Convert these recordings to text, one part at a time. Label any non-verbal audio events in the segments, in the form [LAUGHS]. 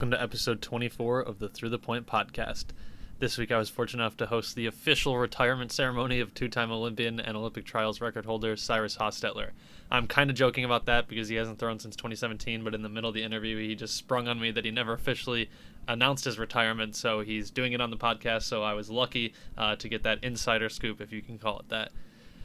Welcome to episode 24 of the Through the Point podcast. This week I was fortunate enough to host the official retirement ceremony of two time Olympian and Olympic trials record holder Cyrus Hostetler. I'm kind of joking about that because he hasn't thrown since 2017, but in the middle of the interview, he just sprung on me that he never officially announced his retirement, so he's doing it on the podcast. So I was lucky uh, to get that insider scoop, if you can call it that.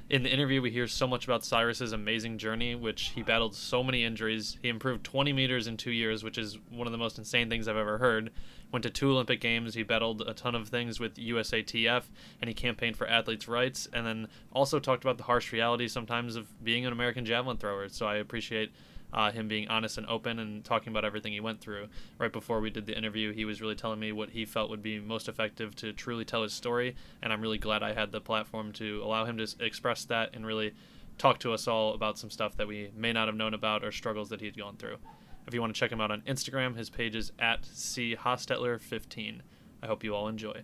In the interview, we hear so much about Cyrus's amazing journey, which he battled so many injuries. He improved 20 meters in two years, which is one of the most insane things I've ever heard. Went to two Olympic Games. He battled a ton of things with USATF, and he campaigned for athletes' rights. And then also talked about the harsh reality sometimes of being an American javelin thrower. So I appreciate uh, him being honest and open and talking about everything he went through. Right before we did the interview, he was really telling me what he felt would be most effective to truly tell his story, and I'm really glad I had the platform to allow him to express that and really talk to us all about some stuff that we may not have known about or struggles that he'd gone through. If you want to check him out on Instagram, his page is at chostetler15. I hope you all enjoy.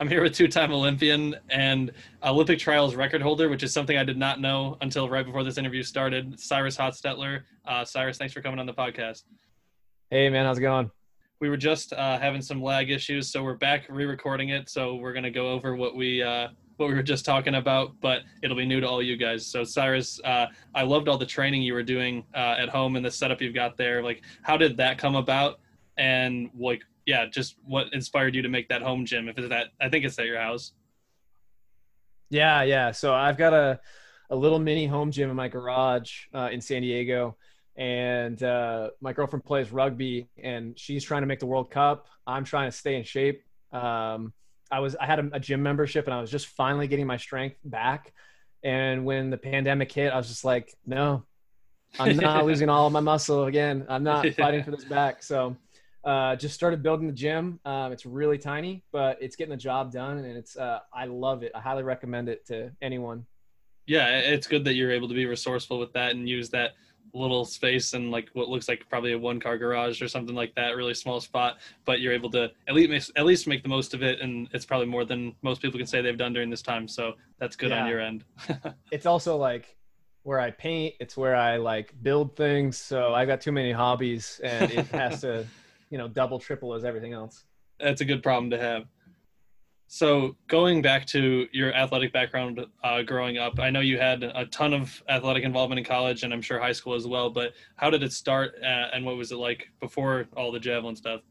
I'm here with two-time Olympian and Olympic trials record holder, which is something I did not know until right before this interview started. Cyrus Hostetler. Uh, Cyrus, thanks for coming on the podcast. Hey man, how's it going? We were just uh, having some lag issues, so we're back re-recording it. So we're gonna go over what we uh, what we were just talking about, but it'll be new to all you guys. So Cyrus, uh, I loved all the training you were doing uh, at home and the setup you've got there. Like, how did that come about? And like, yeah, just what inspired you to make that home gym? If it's that, I think it's at your house. Yeah, yeah. So I've got a a little mini home gym in my garage uh, in San Diego, and uh, my girlfriend plays rugby, and she's trying to make the World Cup. I'm trying to stay in shape. Um, I was I had a, a gym membership, and I was just finally getting my strength back. And when the pandemic hit, I was just like, no, I'm not [LAUGHS] losing all of my muscle again. I'm not [LAUGHS] fighting for this back. So uh, just started building the gym. Um, it's really tiny, but it's getting the job done, and it's uh, I love it. I highly recommend it to anyone. Yeah, it's good that you're able to be resourceful with that and use that little space and like what looks like probably a one car garage or something like that, really small spot, but you're able to at least at least make the most of it, and it's probably more than most people can say they've done during this time. So that's good yeah. on your end. [LAUGHS] it's also like where I paint. It's where I like build things. So I got too many hobbies, and it has to [LAUGHS] you know double triple as everything else. That's a good problem to have. So going back to your athletic background uh, growing up i know you had a ton of athletic involvement in college and i'm sure high school as well but how did it start uh, and what was it like before all the javelin stuff?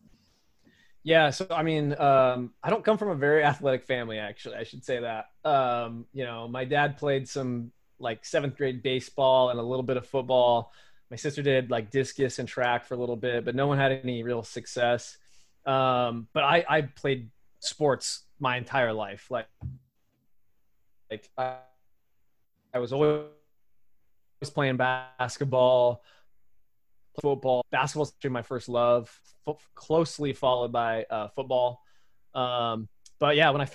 Yeah so i mean um, i don't come from a very [LAUGHS] athletic family actually i should say that. Um, you know my dad played some like seventh grade baseball and a little bit of football my sister did like discus and track for a little bit, but no one had any real success. Um, but I, I played sports my entire life. Like, like I, I was always playing basketball, football. Basketball Basketball's my first love, closely followed by uh, football. Um, but yeah, when I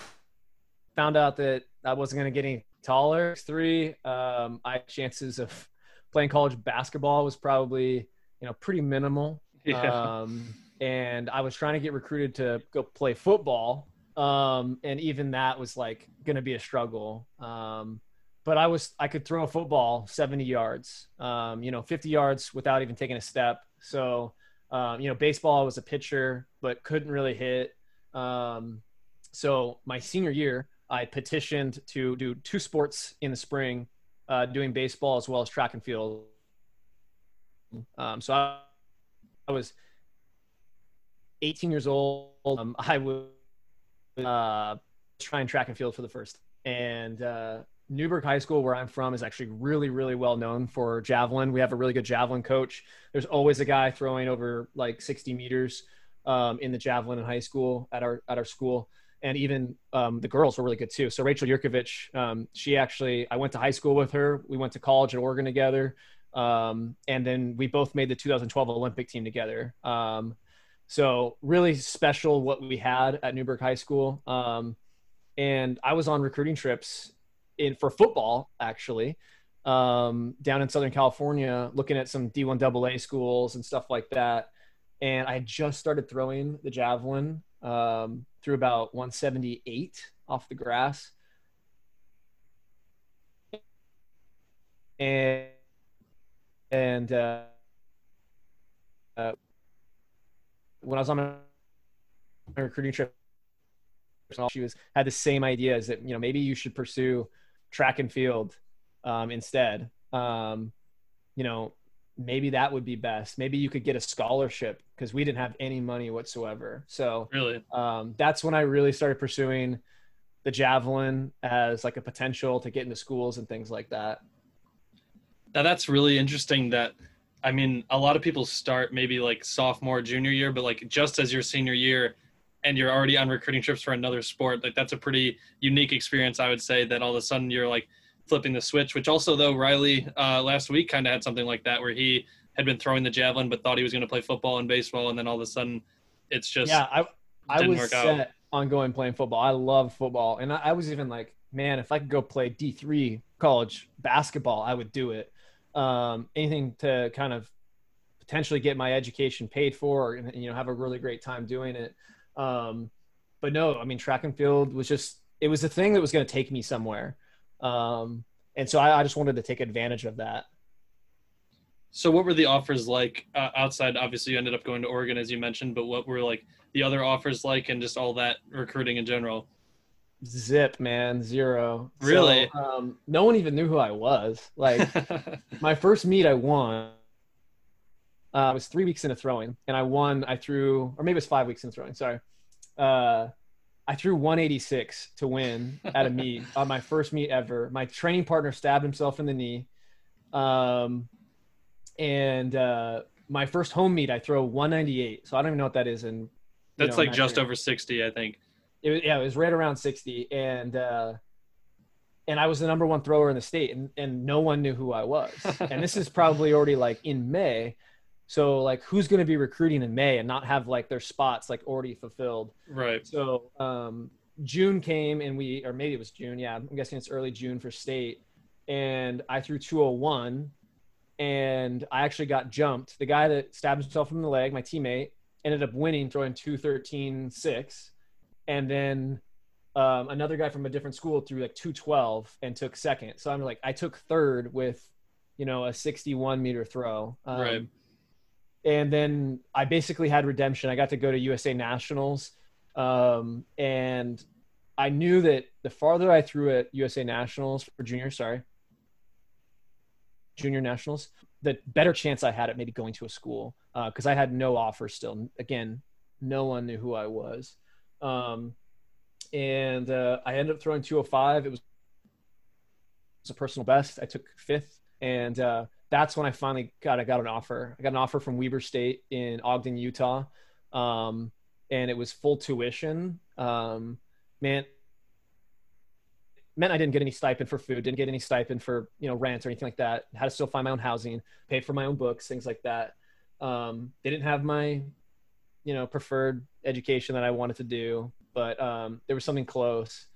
found out that I wasn't going to get any taller, three, um, I had chances of playing college basketball was probably you know pretty minimal. Yeah. Um, and I was trying to get recruited to go play football, um, and even that was like going to be a struggle. Um, but I was I could throw a football 70 yards, um, you know, 50 yards without even taking a step. So um, you know, baseball I was a pitcher, but couldn't really hit. Um, so my senior year, I petitioned to do two sports in the spring uh, doing baseball as well as track and field. Um, so I, I, was 18 years old. Um, I was uh, trying track and field for the first. And uh, Newberg High School, where I'm from, is actually really, really well known for javelin. We have a really good javelin coach. There's always a guy throwing over like 60 meters um, in the javelin in high school at our at our school and even um, the girls were really good too. So Rachel Yurkovich, um, she actually, I went to high school with her. We went to college at Oregon together, um, and then we both made the 2012 Olympic team together. Um, so really special what we had at Newberg High School. Um, and I was on recruiting trips in for football actually um, down in Southern California, looking at some D1 AA schools and stuff like that. And I just started throwing the javelin um, through about 178 off the grass. And and uh, uh, when I was on my recruiting trip, she was had the same idea as that you know maybe you should pursue track and field um, instead. Um, you know, maybe that would be best. Maybe you could get a scholarship because we didn't have any money whatsoever. So really, um, that's when I really started pursuing the javelin as like a potential to get into schools and things like that. Now that's really interesting. That I mean, a lot of people start maybe like sophomore, junior year, but like just as your senior year, and you're already on recruiting trips for another sport. Like that's a pretty unique experience, I would say. That all of a sudden you're like flipping the switch. Which also though Riley uh, last week kind of had something like that where he had been throwing the javelin but thought he was going to play football and baseball, and then all of a sudden it's just yeah. I I was set out. on going playing football. I love football, and I, I was even like, man, if I could go play D three college basketball, I would do it. Um, anything to kind of potentially get my education paid for, and you know, have a really great time doing it. Um, but no, I mean, track and field was just it was a thing that was going to take me somewhere. Um, and so I, I, just wanted to take advantage of that. So what were the offers like uh, outside? Obviously, you ended up going to Oregon, as you mentioned, but what were like the other offers like, and just all that recruiting in general? Zip, man, zero. Really? So, um, no one even knew who I was. Like [LAUGHS] my first meet, I won. Uh, I was three weeks into throwing, and I won. I threw, or maybe it was five weeks into throwing. Sorry. Uh, I threw 186 to win at a meet [LAUGHS] on my first meet ever. My training partner stabbed himself in the knee. Um, and uh, my first home meet, I throw 198. So I don't even know what that is. And that's know, like just over 60, I think. It was, yeah, it was right around 60. And, uh, and I was the number one thrower in the state and, and no one knew who I was. and this is probably already like in May. So like who's going to be recruiting in May and not have like their spots like already fulfilled. Right. So um, June came and we, or maybe it was June. Yeah. I'm guessing it's early June for state. And I threw 201 and I actually got jumped. The guy that stabbed himself in the leg, my teammate, ended up winning throwing 213 6. And then um, another guy from a different school threw like 212 and took second. So I'm like, I took third with, you know, a 61 meter throw. Um, right. And then I basically had redemption. I got to go to USA Nationals. Um, and I knew that the farther I threw at USA Nationals for junior, sorry, junior nationals, the better chance I had at maybe going to a school because uh, I had no offer still. Again, no one knew who I was. Um, and uh, I ended up throwing 205. It was, it was a personal best. I took fifth, and uh, that's when I finally got I got an offer. I got an offer from Weber State in Ogden, Utah, um, and it was full tuition. Um, man, meant I didn't get any stipend for food, didn't get any stipend for you know rent or anything like that. Had to still find my own housing, pay for my own books, things like that. Um, they didn't have my you know preferred education that I wanted to do, but um, there was something close,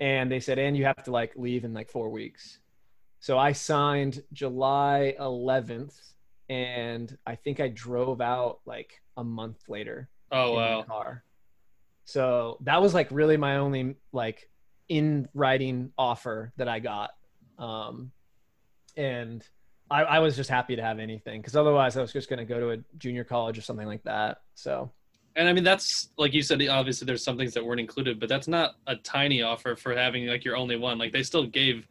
and they said, and you have to like leave in like four weeks. So I signed July 11th, and I think I drove out like a month later. Oh wow! Car. So that was like really my only like in writing offer that I got. Um, and I, I was just happy to have anything because otherwise I was just going to go to a junior college or something like that. So, and I mean, that's like you said, obviously there's some things that weren't included, but that's not a tiny offer for having like your only one. Like they still gave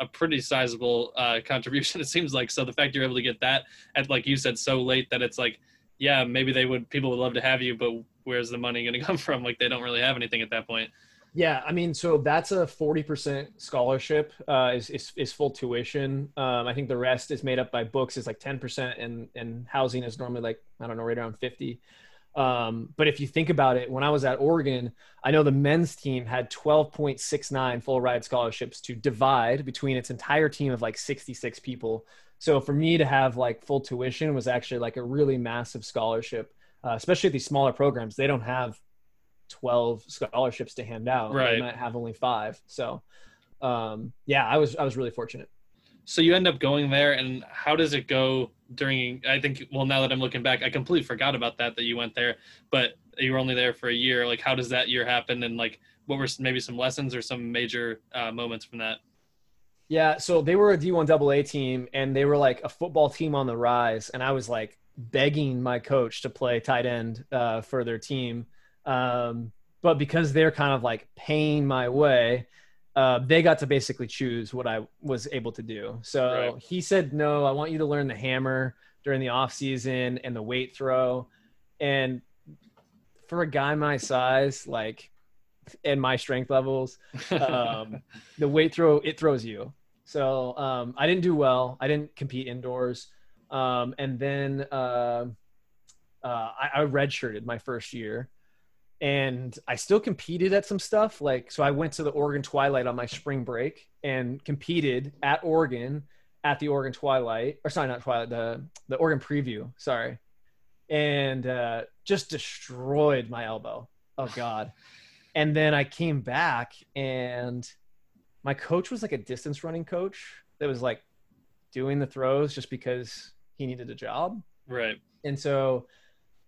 a pretty sizable uh, [LAUGHS] contribution, it seems like. So the fact you're able to get that at, like you said, so late that it's like, yeah, maybe they would, people would love to have you, but where's the money going [LAUGHS] to come from? Like they don't really have anything at that point. Yeah, I mean, so that's a forty percent scholarship. Uh, is, is is full tuition. Um, I think the rest is made up by books. Is like ten percent, and and housing is normally like I don't know, right around fifty. Um, but if you think about it, when I was at Oregon, I know the men's team had twelve point six nine full ride scholarships to divide between its entire team of like sixty six people. So for me to have like full tuition was actually like a really massive scholarship, uh, especially at these smaller programs. They don't have 12 scholarships to hand out. Right. They might have only five. So, um, yeah, I was I was really fortunate. So you end up going there, and how does it go during? I think well, now that I'm looking back, I completely forgot about that that you went there, but you were only there for a year. Like, how does that year happen, and like, what were maybe some lessons or some major uh, moments from that? Yeah, so they were a D1 AA team, and they were like a football team on the rise, and I was like begging my coach to play tight end uh, for their team, um, but because they're kind of like paying my way uh, they got to basically choose what I was able to do. So right. he said, "No, I want you to learn the hammer during the off season and the weight throw." And for a guy my size, like, and my strength levels, um, [LAUGHS] the weight throw it throws you. So um, I didn't do well. I didn't compete indoors, um, and then uh, uh, I, I redshirted my first year and I still competed at some stuff. Like, so I went to the Oregon Twilight on my spring break and competed at Oregon at the Oregon Twilight, or sorry, not Twilight, the the Oregon Preview. Sorry, and uh, just destroyed my elbow. Oh God! And then I came back, and my coach was like a distance running coach that was like doing the throws just because he needed a job. Right. And so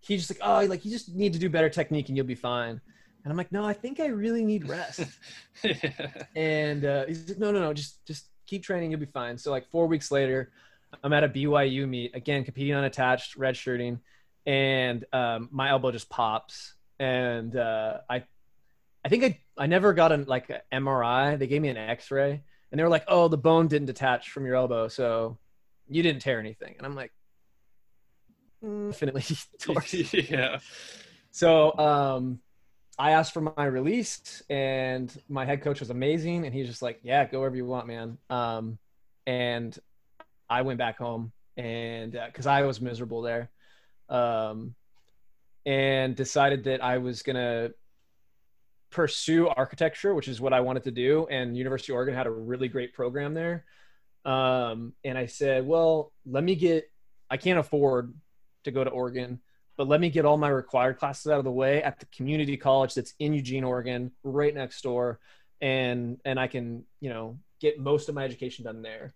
he's just like, oh, like you just need to do better technique and you'll be fine. And I'm like, no, I think I really need rest. [LAUGHS] and uh, he's like, no, no, no, just just keep training, you'll be fine. So like four weeks later, I'm at a BYU meet again, competing unattached, red shirting, and um, my elbow just pops. And uh, I, I think I I never got an like an MRI. They gave me an X-ray, and they were like, oh, the bone didn't detach from your elbow, so you didn't tear anything. And I'm like, infinitely [LAUGHS] [LAUGHS] yeah. So um, I asked for my release, and my head coach was amazing, and he's just like, "Yeah, go wherever you want, man." Um, and I went back home, and because uh, I was miserable there, um, and decided that I was gonna pursue architecture, which is what I wanted to do. And University of Oregon had a really great program there. Um, and I said, well, let me get. I can't afford to go to Oregon, but let me get all my required classes out of the way at the community college that's in Eugene, Oregon, right next door, and and I can you know get most of my education done there.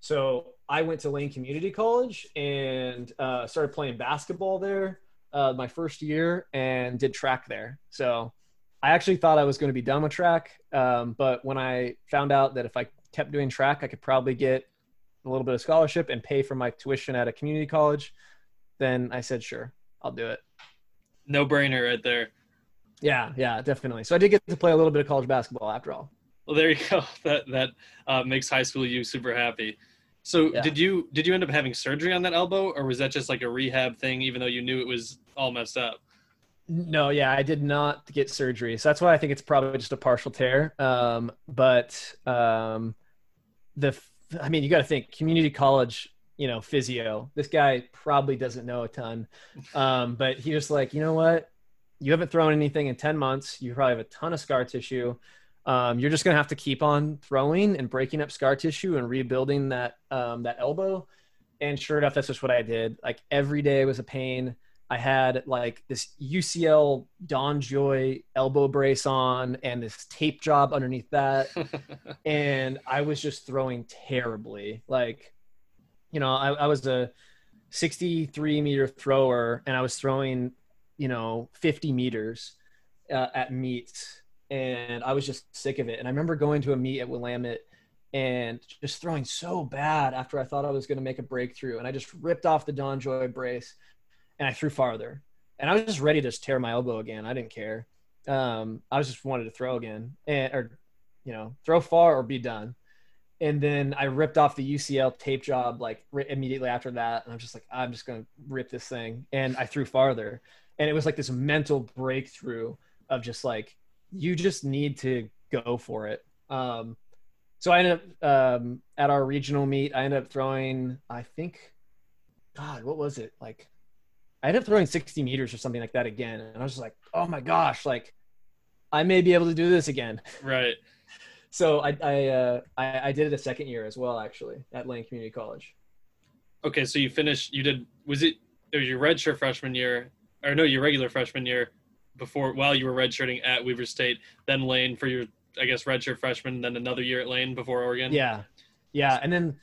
So I went to Lane Community College and uh, started playing basketball there uh, my first year and did track there. So I actually thought I was going to be done with track, um, but when I found out that if I kept doing track, I could probably get a little bit of scholarship and pay for my tuition at a community college then I said, sure, I'll do it. No brainer right there. Yeah, yeah, definitely. So I did get to play a little bit of college basketball after all. Well, there you go. [LAUGHS] That that uh, makes high school you super happy. So yeah. did you did you end up having surgery on that elbow, or was that just like a rehab thing, even though you knew it was all messed up? No, yeah, I did not get surgery, so that's why I think it's probably just a partial tear. Um, but um, the I mean, you got to think community college you know, physio. This guy probably doesn't know a ton. Um, but he was like, you know what? You haven't thrown anything in 10 months. You probably have a ton of scar tissue. Um, you're just going to have to keep on throwing and breaking up scar tissue and rebuilding that, um, that elbow. And sure enough, that's just what I did. Like every day was a pain. I had like this UCL DonJoy elbow brace on and this tape job underneath that. [LAUGHS] and I was just throwing terribly. Like you know, I, I was a 63 meter thrower and I was throwing, you know, 50 meters uh, at meets and I was just sick of it. And I remember going to a meet at Willamette and just throwing so bad after I thought I was going to make a breakthrough. And I just ripped off the DonJoy brace and I threw farther. And I was just ready to just tear my elbow again. I didn't care. Um, I was just wanted to throw again and, or, you know, throw far or be done and then I ripped off the UCL tape job like immediately after that, and I'm just like, I'm just gonna rip this thing, and I threw farther, and it was like this mental breakthrough of just like you just need to go for it. Um, so I ended up um, at our regional meet. I ended up throwing, I think, God, what was it like? I ended up throwing 60 meters or something like that again, and I was just like, oh my gosh, like I may be able to do this again. Right so I I, uh, I, I did it a second year as well, actually, at Lane Community College. Okay, so you finished. You did. Was it? It was your redshirt freshman year, or no, your regular freshman year, before while you were redshirting at Weber State, then Lane for your I guess redshirt freshman, then another year at Lane before Oregon. Yeah, yeah, and then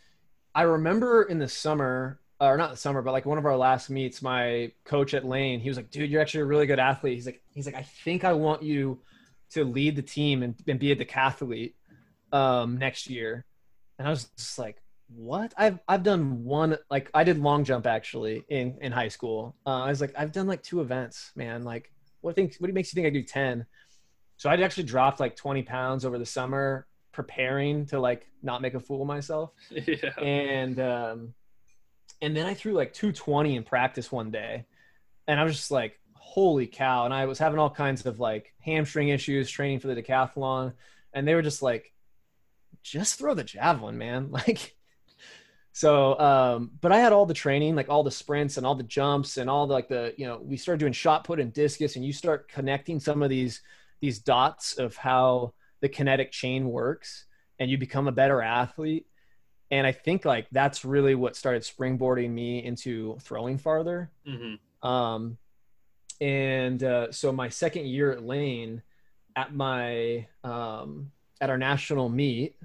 I remember in the summer, or not the summer, but like one of our last meets, my coach at Lane, he was like, "Dude, you're actually a really good athlete." He's like, "He's like, I think I want you to lead the team and, and be a decathlete um, next year." And I was just like, "What? I've I've done one like I did long jump actually in in high school. Uh, I was like, I've done like two events, man. Like, what think what makes you think I do ten? So I'd actually dropped like 20 pounds over the summer preparing to like not make a fool of myself. [LAUGHS] yeah. And um and then I threw like 220 in practice one day. And I was just like, holy cow. And I was having all kinds of like hamstring issues training for the decathlon. And they were just like, just throw the javelin, man. [LAUGHS] Like so um but I had all the training, like all the sprints and all the jumps and all the like the, you know, we started doing shot put and discus and you start connecting some of these these dots of how the kinetic chain works and you become a better athlete and i think like that's really what started springboarding me into throwing farther Mm-hmm. um, and uh, so my second year at lane at my um, at our national meet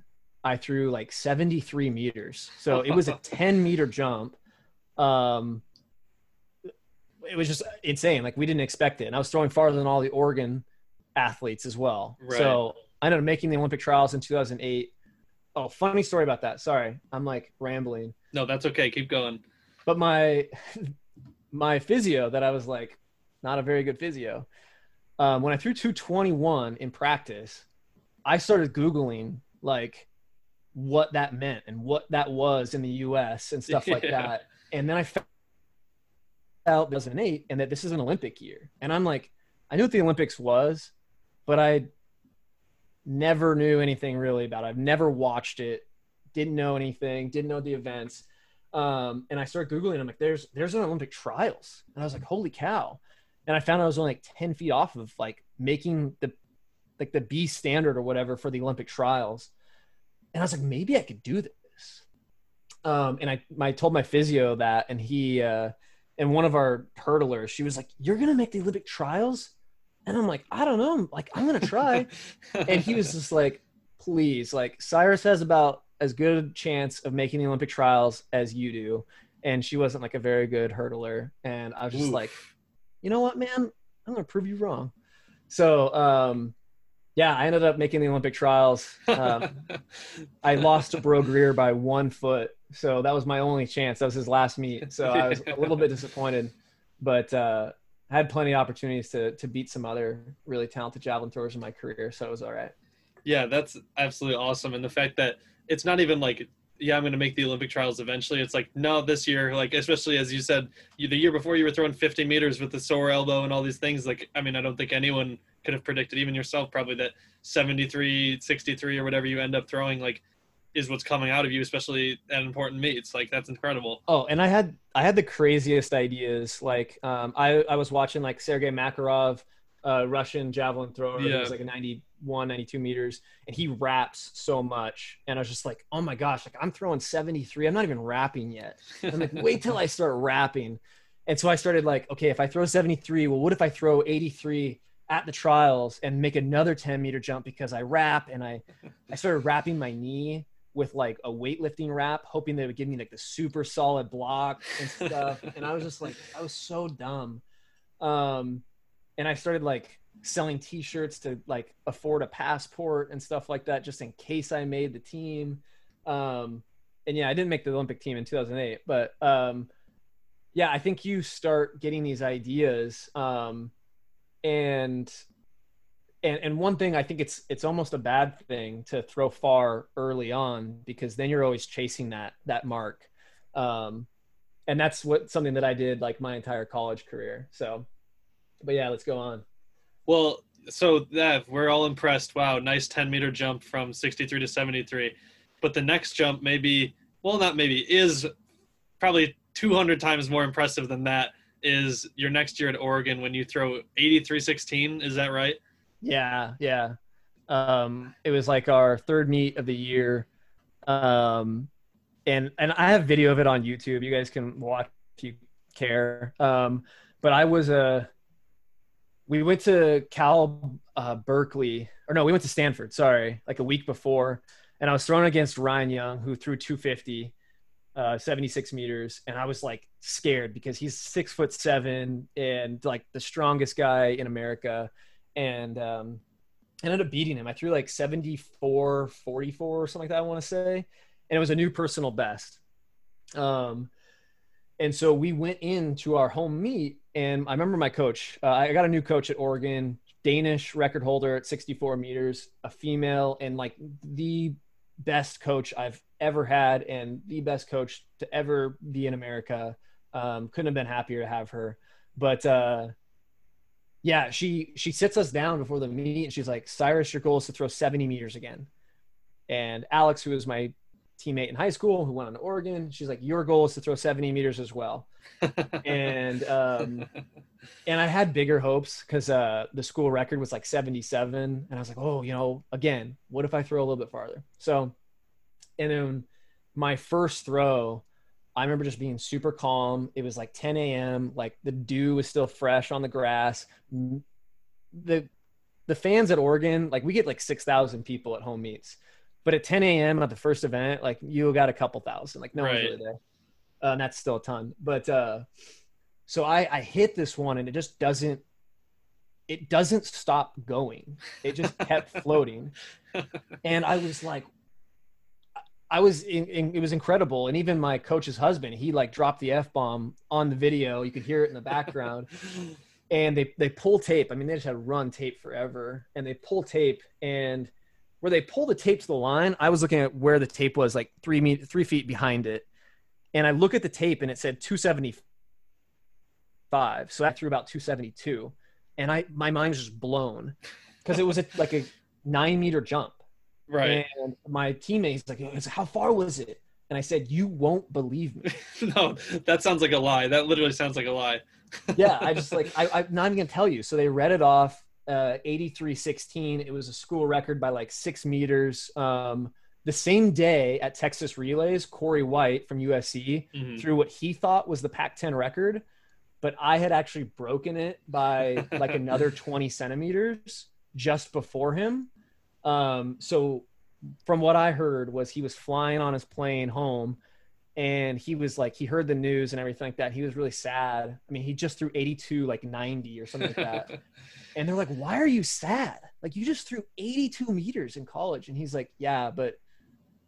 i threw like 73 meters so it was a [LAUGHS] 10 meter jump um, it was just insane like we didn't expect it and i was throwing farther than all the oregon athletes as well Right. so i ended up making the olympic trials in 2008 oh funny story about that sorry i'm like rambling No, that's okay. Keep going. but my [LAUGHS] my physio that I was like not a very good physio. Um, when I threw 221 in practice, I started googling like what that meant and what that was in the U.S. and [LAUGHS] stuff like Yeah. that. And then I found out 2008 and that this is an Olympic year. And I'm like, I knew what the Olympics was, but I never knew anything really about it. I've never watched it, didn't know anything, didn't know the events. Um, and I started Googling, I'm like, there's there's an Olympic trials. And I was like, holy cow. And I found I was only like 10 feet off of like making the like the B standard or whatever for the Olympic trials. And I was like, maybe I could do this. Um, and I, I told my physio that, and he, uh, and one of our hurdlers, she was like, "You're gonna make the Olympic trials," and I'm like, "I don't know, I'm like I'm gonna try." [LAUGHS] and he was just like, "Please, like Cyrus has about as good a chance of making the Olympic trials as you do," and she wasn't like a very good hurdler, and I was just Oof. like, "You know what, man? I'm gonna prove you wrong." So, um, yeah, I ended up making the Olympic trials. Um, I [LAUGHS] lost to Breaux Greer by one foot, so that was my only chance. That was his last meet, so I was a little bit disappointed, but uh, I had plenty of opportunities to to beat some other really talented javelin throwers in my career, so it was all right. yeah, that's absolutely awesome. And the fact that it's not even like, yeah, I'm going to make the Olympic trials eventually. It's like, no, this year, like, especially as you said, you, the year before you were throwing 50 meters with the sore elbow and all these things. Like, I mean, I don't think anyone could have predicted, even yourself, probably that 73, 63 or whatever you end up throwing, like, is what's coming out of you, especially at important meets. Like, that's incredible. Oh, and I had I had the craziest ideas. Like um, I I was watching like Sergei Makarov, uh, Russian javelin thrower. Yeah. was like a 91, 92 meters, and he raps so much. And I was just like, oh my gosh, like I'm throwing 73. I'm not even rapping yet. I'm like, [LAUGHS] wait till I start rapping. And so I started like, okay, if I throw 73, well, what if I throw 83 at the trials and make another 10 meter jump because I rap and I I started wrapping my knee with like a weightlifting wrap, hoping they would give me like the super solid block and stuff. and I was just like, I was so dumb. Um, and I started like selling T-shirts to like afford a passport and stuff like that, just in case I made the team. Um, and yeah, I didn't make the Olympic team in 2008, but um, yeah, I think you start getting these ideas, um, and and and one thing I think it's it's almost a bad thing to throw far early on because then you're always chasing that that mark, um, and that's what something that I did like my entire college career. So, but yeah, let's go on. Well, so that we're all impressed. Wow, nice 10 meter jump from 63 to 73. But the next jump maybe, well, not maybe, is probably 200 times more impressive than that. Is your next year at Oregon when you throw 83.16? Is that right? Yeah, yeah. Um, it was like our third meet of the year, um, and and I have video of it on YouTube. You guys can watch if you care. Um, but I was a we went to Cal uh, Berkeley, or no, we went to Stanford. Sorry, like a week before, and I was thrown against Ryan Young, who threw 250, uh, 76 meters, and I was like scared because he's six foot seven and like the strongest guy in America, and um, ended up beating him. I threw like 74, 44 or something like that. I want to say, and it was a new personal best. Um, and so we went into our home meet and i remember my coach uh, i got a new coach at oregon danish record holder at 64 meters a female and like the best coach i've ever had and the best coach to ever be in america um, couldn't have been happier to have her but uh, yeah she she sits us down before the meet and she's like cyrus your goal is to throw 70 meters again and alex who was my teammate in high school who went on to Oregon. She's like, your goal is to throw 70 meters as well. and um, and I had bigger hopes because uh, the school record was like 77, and I was like, oh, you know, again, what if I throw a little bit farther? So, and then my first throw, I remember just being super calm. It was like 10 a.m. Like the dew was still fresh on the grass. The the fans at Oregon, like we get like 6,000 people at home meets but at 10 a.m. at the first event, like you got a couple thousand, like no right. one's really there. Uh, and that's still a ton. But uh, so I, I hit this one and it just doesn't, it doesn't stop going. It just kept [LAUGHS] floating. And I was like, I was in, in, it was incredible. And even my coach's husband, he like dropped the F bomb on the video. You could hear it in the background. [LAUGHS] and they, they pull tape. I mean, they just had run tape forever and they pull tape and where they pull the tape to the line, I was looking at where the tape was, like three meet, three feet behind it, and I look at the tape and it said 275. So I threw about 272, and I my mind was just blown because it was a, like a nine meter jump. Right. And my teammate's like, "How far was it?" And I said, "You won't believe me." [LAUGHS] no, that sounds like a lie. That literally sounds like a lie. [LAUGHS] yeah, I just like I, I'm not even gonna tell you. So they read it off uh, 83-16. It was a school record by like six meters. Um, the same day at Texas Relays, Corey White from USC mm-hmm. threw what he thought was the Pac-10 record, but I had actually broken it by like another [LAUGHS] 20 centimeters just before him. Um, so from what I heard was he was flying on his plane home and he was like he heard the news and everything like that. He was really sad. I mean he just threw 82 like 90 or something like that. [LAUGHS] And they're like why are you sad? Like you just threw 82 meters in college. And he's like yeah but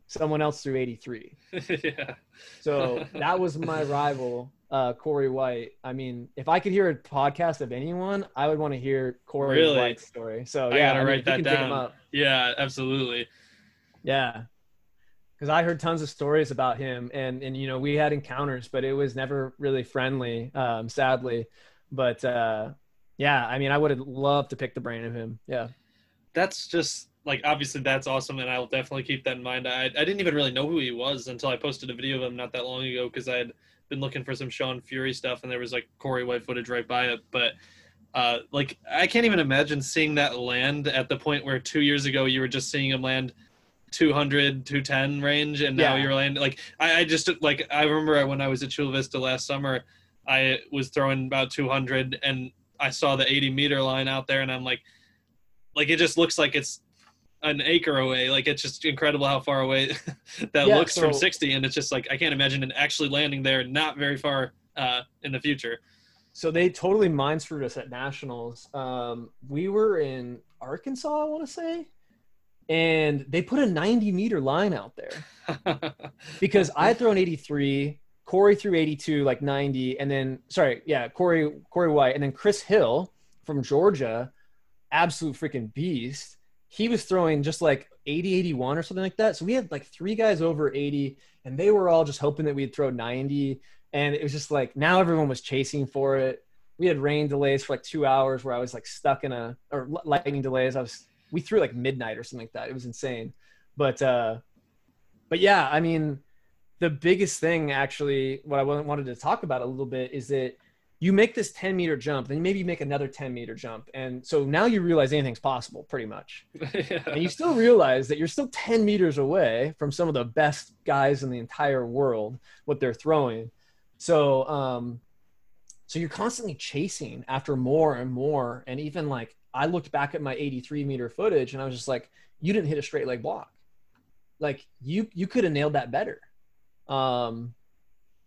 someone else threw 83 [LAUGHS] yeah. So that was my rival uh, corey white i mean if i could hear a podcast of anyone i would want to hear corey really? white's story so yeah i gotta I mean, write that down yeah absolutely yeah because I heard tons of stories about him, and and you know we had encounters, but it was never really friendly, um, sadly. But uh, yeah, I mean, I would have loved to pick the brain of him. Yeah, that's just like obviously that's awesome, and I'll definitely keep that in mind. I I didn't even really know who he was until I posted a video of him not that long ago because I had been looking for some Sean Furey stuff, and there was like Corey White footage right by it, but. Uh, like I can't even imagine seeing that land at the point where two years ago you were just seeing him land 200 210 range and now yeah. you're landing like I, I, just like i remember when i was at chula vista last summer i was throwing about 200 and i saw the 80 meter line out there and i'm like like it just looks like it's an acre away like it's just incredible how far away [LAUGHS] that yeah, looks so, from 60 and it's just like i can't imagine it actually landing there not very far uh, in the future. So they totally mind screwed us at nationals. Um, we were in arkansas i want to say and they put a 90 meter line out there. [LAUGHS] Because I throw an 83, Corey threw 82, like 90, and then sorry, yeah, Corey Corey White, and then Chris Hill from Georgia, absolute freaking beast. He was throwing just like 80, 81 or something like that. So we had like three guys over 80, and they were all just hoping that we'd throw 90. And it was just like now everyone was chasing for it. We had rain delays for like two hours where I was like stuck in a or lightning delays. I was we threw like midnight or something like that. It was insane. But uh but yeah, I mean the biggest thing actually what I wanted to talk about a little bit is that you make this 10 meter jump, then maybe you make another 10 meter jump. And so now you realize anything's possible pretty much. [LAUGHS] yeah. And you still realize that you're still 10 meters away from some of the best guys in the entire world, what they're throwing. So, um, so you're constantly chasing after more and more. And even like I looked back at my 83 meter footage and I was just like, you didn't hit a straight leg block. Like you you could have nailed that better. Um,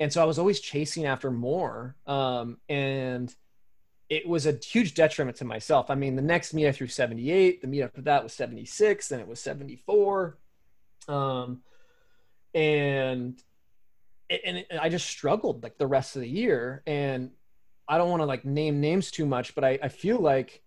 and so I was always chasing after more. Um, and it was a huge detriment to myself. I mean, the next meet I threw 78, the meet after that was 76, then it was 74. Um, and and I just struggled like the rest of the year. And I don't want to like name names too much, but I, I feel like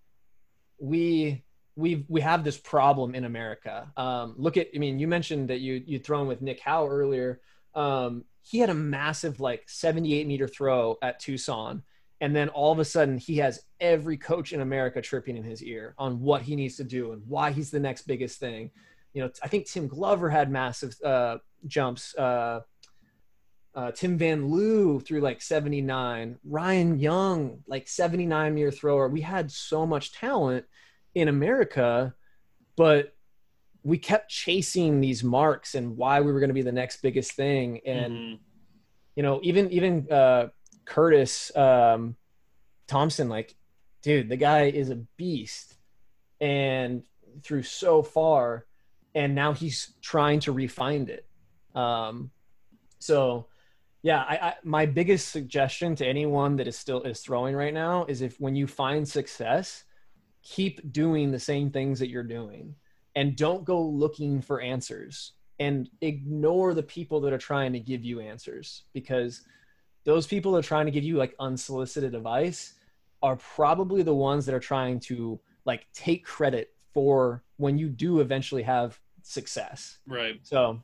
we we we have this problem in America. Um, look at, I mean, you mentioned that you you thrown with Nick Howe earlier. Um, he had a massive like 78 meter throw at Tucson, and then all of a sudden he has every coach in America tripping in his ear on what he needs to do and why he's the next biggest thing. You know, I think Tim Glover had massive uh, jumps. Uh, uh, Tim Van Loo threw like 79. Ryan Young, like 79 meter thrower. We had so much talent in America, but we kept chasing these marks and why we were going to be the next biggest thing. And, mm-hmm. you know, even, even uh, Curtis um, Thompson, like, dude, the guy is a beast and through so far. And now he's trying to refine it. Um, so, yeah, I, I, my biggest suggestion to anyone that is still is throwing right now is if when you find success, keep doing the same things that you're doing and don't go looking for answers and ignore the people that are trying to give you answers because those people that are trying to give you like unsolicited advice are probably the ones that are trying to like take credit for when you do eventually have success. Right. So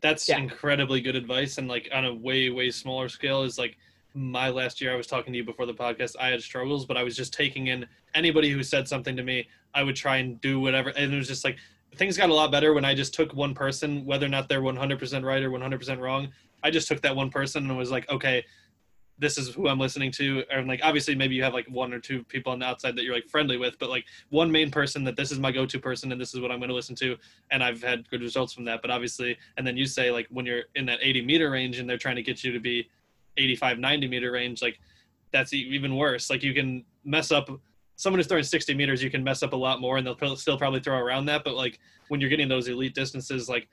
that's yeah. incredibly good advice and like on a way way smaller scale is like my last year I was talking to you before the podcast, I had struggles, but I was just taking in anybody who said something to me, I would try and do whatever. And it was just like things got a lot better when I just took one person, whether or not they're 100% right or 100% wrong. I just took that one person and was like, okay, this is who I'm listening to. And like, obviously, maybe you have like one or two people on the outside that you're like friendly with, but like one main person that this is my go to person and this is what I'm going to listen to. And I've had good results from that. But obviously, and then you say, like, when you're in that 80 meter range and they're trying to get you to be 85 90 meter range like that's even worse. Like you can mess up someone who's throwing 60 meters you can mess up a lot more and they'll still probably throw around that but like when you're getting those elite distances like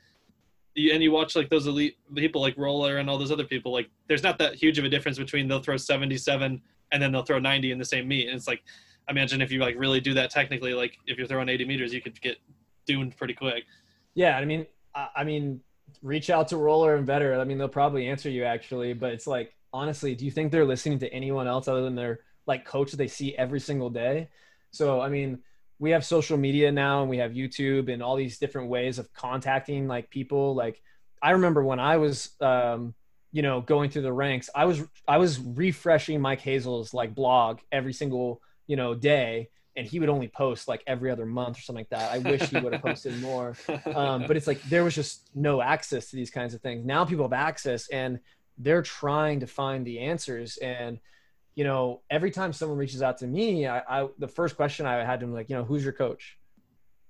and you watch like those elite people like Röhler and all those other people like there's not that huge of a difference between they'll throw 77 and then they'll throw 90 in the same meet. And it's like imagine if you like really do that technically like if you're throwing 80 meters you could get doomed pretty quick. Yeah i mean i mean reach out to Röhler and Vetter. I mean, they'll probably answer you actually, but it's like, honestly, do you think they're listening to anyone else other than their like coach that they see every single day? So, I mean, we have social media now and we have YouTube and all these different ways of contacting like people. Like, I remember when I was, um, you know, going through the ranks, I was, I was refreshing Mike Hazle's like blog every single, you know, day and he would only post like every other month or something like that. I wish he would have posted more. [LAUGHS] Um, but it's like there was just no access to these kinds of things. Now people have access and they're trying to find the answers. And, you know, every time someone reaches out to me, I, I the first question I had to them like, you know, who's your coach?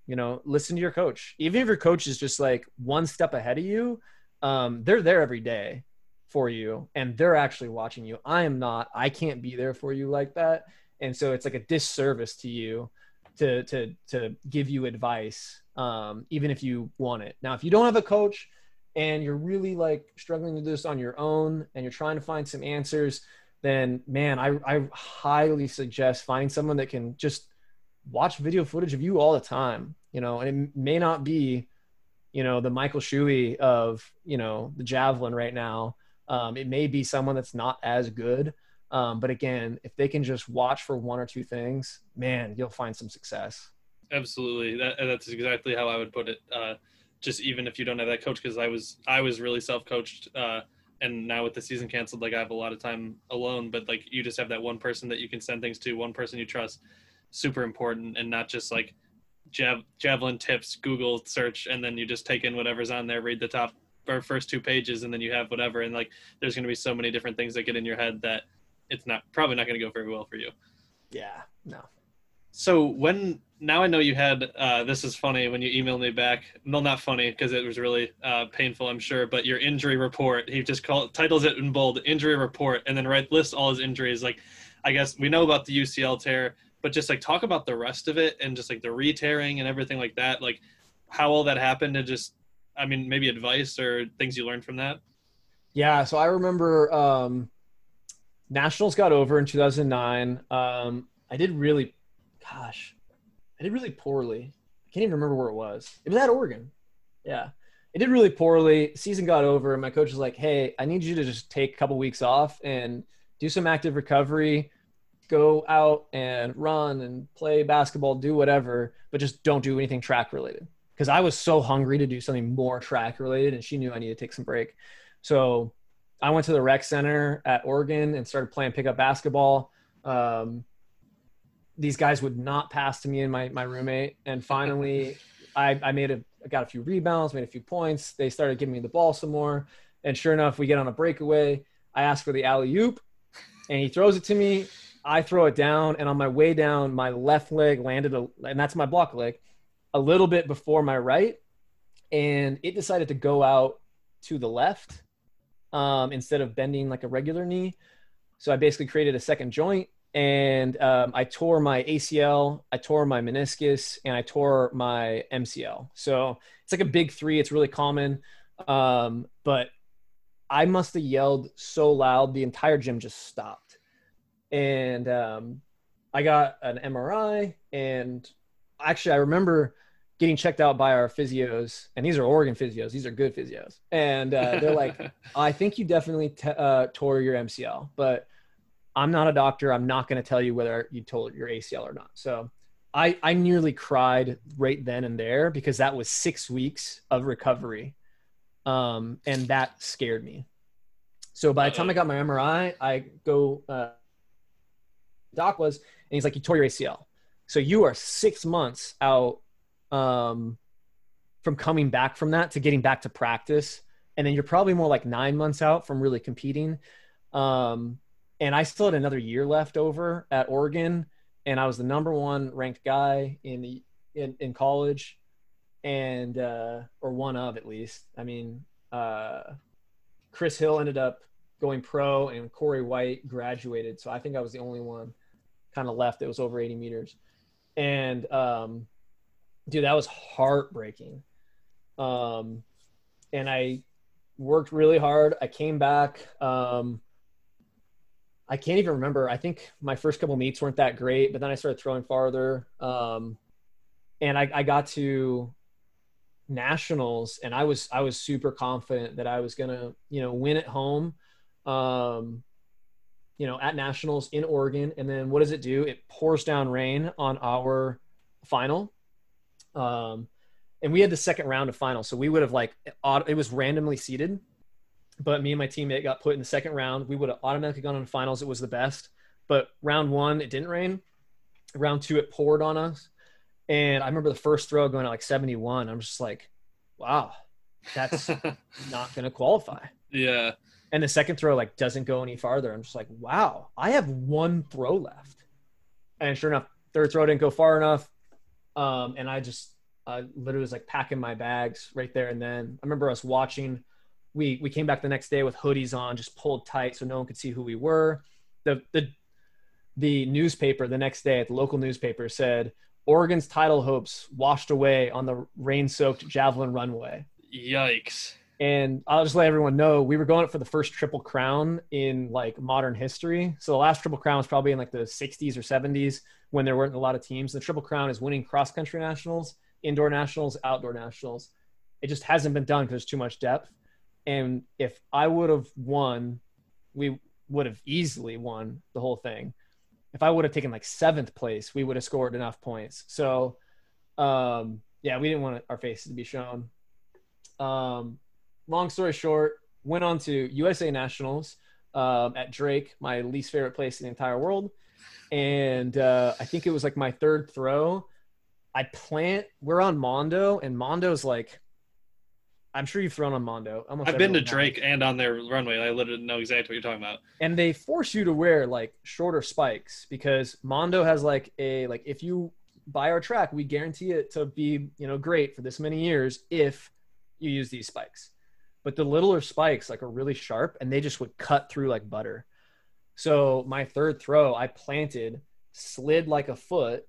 You know, listen to your coach. Even if your coach is just like one step ahead of you, um, they're there every day for you and they're actually watching you. I am not. I can't be there for you like that and so it's like a disservice to you to to to give you advice um, even if you want it. Now if you don't have a coach and you're really like struggling to do this on your own and you're trying to find some answers then man i, I highly suggest find someone that can just watch video footage of you all the time you know? And it may not be you know the michael shuey of you know the javelin right now. Um, it may be someone that's not as good um, but again, if they can just watch for one or two things, man, you'll find some success. Absolutely, that, that's exactly how I would put it. Uh, just even if you don't have that coach, because I was I was really self coached, uh, and now with the season canceled, like I have a lot of time alone. But like you just have that one person that you can send things to, one person you trust, super important, and not just like jav- javelin tips, Google search, and then you just take in whatever's on there, read the top or first two pages, and then you have whatever. And like there's going to be so many different things that get in your head that it's not probably not going to go very well for you. Yeah, no. So when now I know you had uh, this is funny when you emailed me back. No, not funny because it was really uh, painful, I'm sure. But your injury report, he just called titles it in bold, injury report, and then right lists all his injuries. Like, I guess we know about the UCL tear, but just like talk about the rest of it and just like the re-tearing and everything like that. Like, how all that happened and just, I mean, maybe advice or things you learned from that. Yeah, so I remember um, Nationals got over in 2009. Um, I did really, gosh, I did really poorly. I can't even remember where it was. It was at Oregon. Yeah. I did really poorly. Season got over, and my coach was like, Hey, I need you to just take a couple weeks off and do some active recovery, go out and run and play basketball, do whatever, but just don't do anything track related. Because I was so hungry to do something more track related, and she knew I needed to take some break. So I went to the rec center at Oregon and started playing pickup basketball. Um, these guys would not pass to me and my, my roommate. And finally, I, I made a, I got a few rebounds, made a few points. They started giving me the ball some more. And sure enough, we get on a breakaway. I ask for the alley oop, and he throws it to me. I throw it down, and on my way down, my left leg landed, a, and that's my block leg, a little bit before my right, and it decided to go out to the left um, instead of bending like a regular knee. So I basically created a second joint, and um, I tore my ACL, I tore my meniscus, and I tore my MCL. So it's like a big three. It's really common, um, but I must have yelled so loud the entire gym just stopped, and um, I got an MRI. And actually, I remember getting checked out by our physios, and these are Oregon physios. These are good physios, and uh, they're like, [LAUGHS] "I think you definitely t- uh, tore your MCL, but." I'm not a doctor. I'm not going to tell you whether you told your ACL or not. So I, I nearly cried right then and there because that was six weeks of recovery. Um, and that scared me. So by the time I got my MRI, I go, uh, doc was, and he's like, you tore your ACL. So you are six months out, um, from coming back from that to getting back to practice. And then you're probably more like nine months out from really competing. Um, and I still had another year left over at Oregon, and I was the number one ranked guy in the in, in college, and uh, or one of at least. I mean, uh, Chris Hill ended up going pro, and Corey White graduated, so I think I was the only one kind of left that was over 80 meters, and um, dude, that was heartbreaking. Um, and I worked really hard. I came back. Um, I can't even remember. I think my first couple meets weren't that great, but then I started throwing farther. Um, and I, I got to nationals and I was, I was super confident that I was going to, you know, win at home, um, you know, at nationals in Oregon. And then what does it do? It pours down rain on our final. Um, and we had the second round of final. So we would have like, it was randomly seated but me and my teammate got put in the second round. We would have automatically gone on finals. It was the best. But round one, it didn't rain. Round two, it poured on us. And I remember the first throw going at like 71. I'm just like, wow, that's [LAUGHS] not going to qualify. Yeah. And the second throw like doesn't go any farther. I'm just like, wow, I have one throw left. And sure enough, third throw didn't go far enough. Um, and I just uh, literally was like packing my bags right there and then. I remember us watching we we came back the next day with hoodies on, just pulled tight so no one could see who we were. The the the newspaper the next day at the local newspaper said Oregon's title hopes washed away on the rain-soaked javelin runway. Yikes. And I'll just let everyone know we were going up for the first triple crown in like modern history. So the last triple crown was probably in like the 60s or 70s when there weren't a lot of teams. The triple crown is winning cross country nationals, indoor nationals, outdoor nationals. It just hasn't been done because there's too much depth. And if I would have won, we would have easily won the whole thing. If I would have taken like seventh place, we would have scored enough points. So, um, yeah, we didn't want our faces to be shown. Um, long story short, went on to USA Nationals um, at Drake, my least favorite place in the entire world. And uh, I think it was like my third throw. I plant, we're on Mondo, and Mondo's like I'm sure you've thrown on Mondo. Almost I've been to everyone has. Drake and on their runway. I literally know exactly what you're talking about. and they force you to wear like shorter spikes because Mondo has like a like if you buy our track, we guarantee it to be you know great for this many years if you use these spikes. But the littler spikes like are really sharp and they just would cut through like butter. So my third throw, I planted, slid like a foot,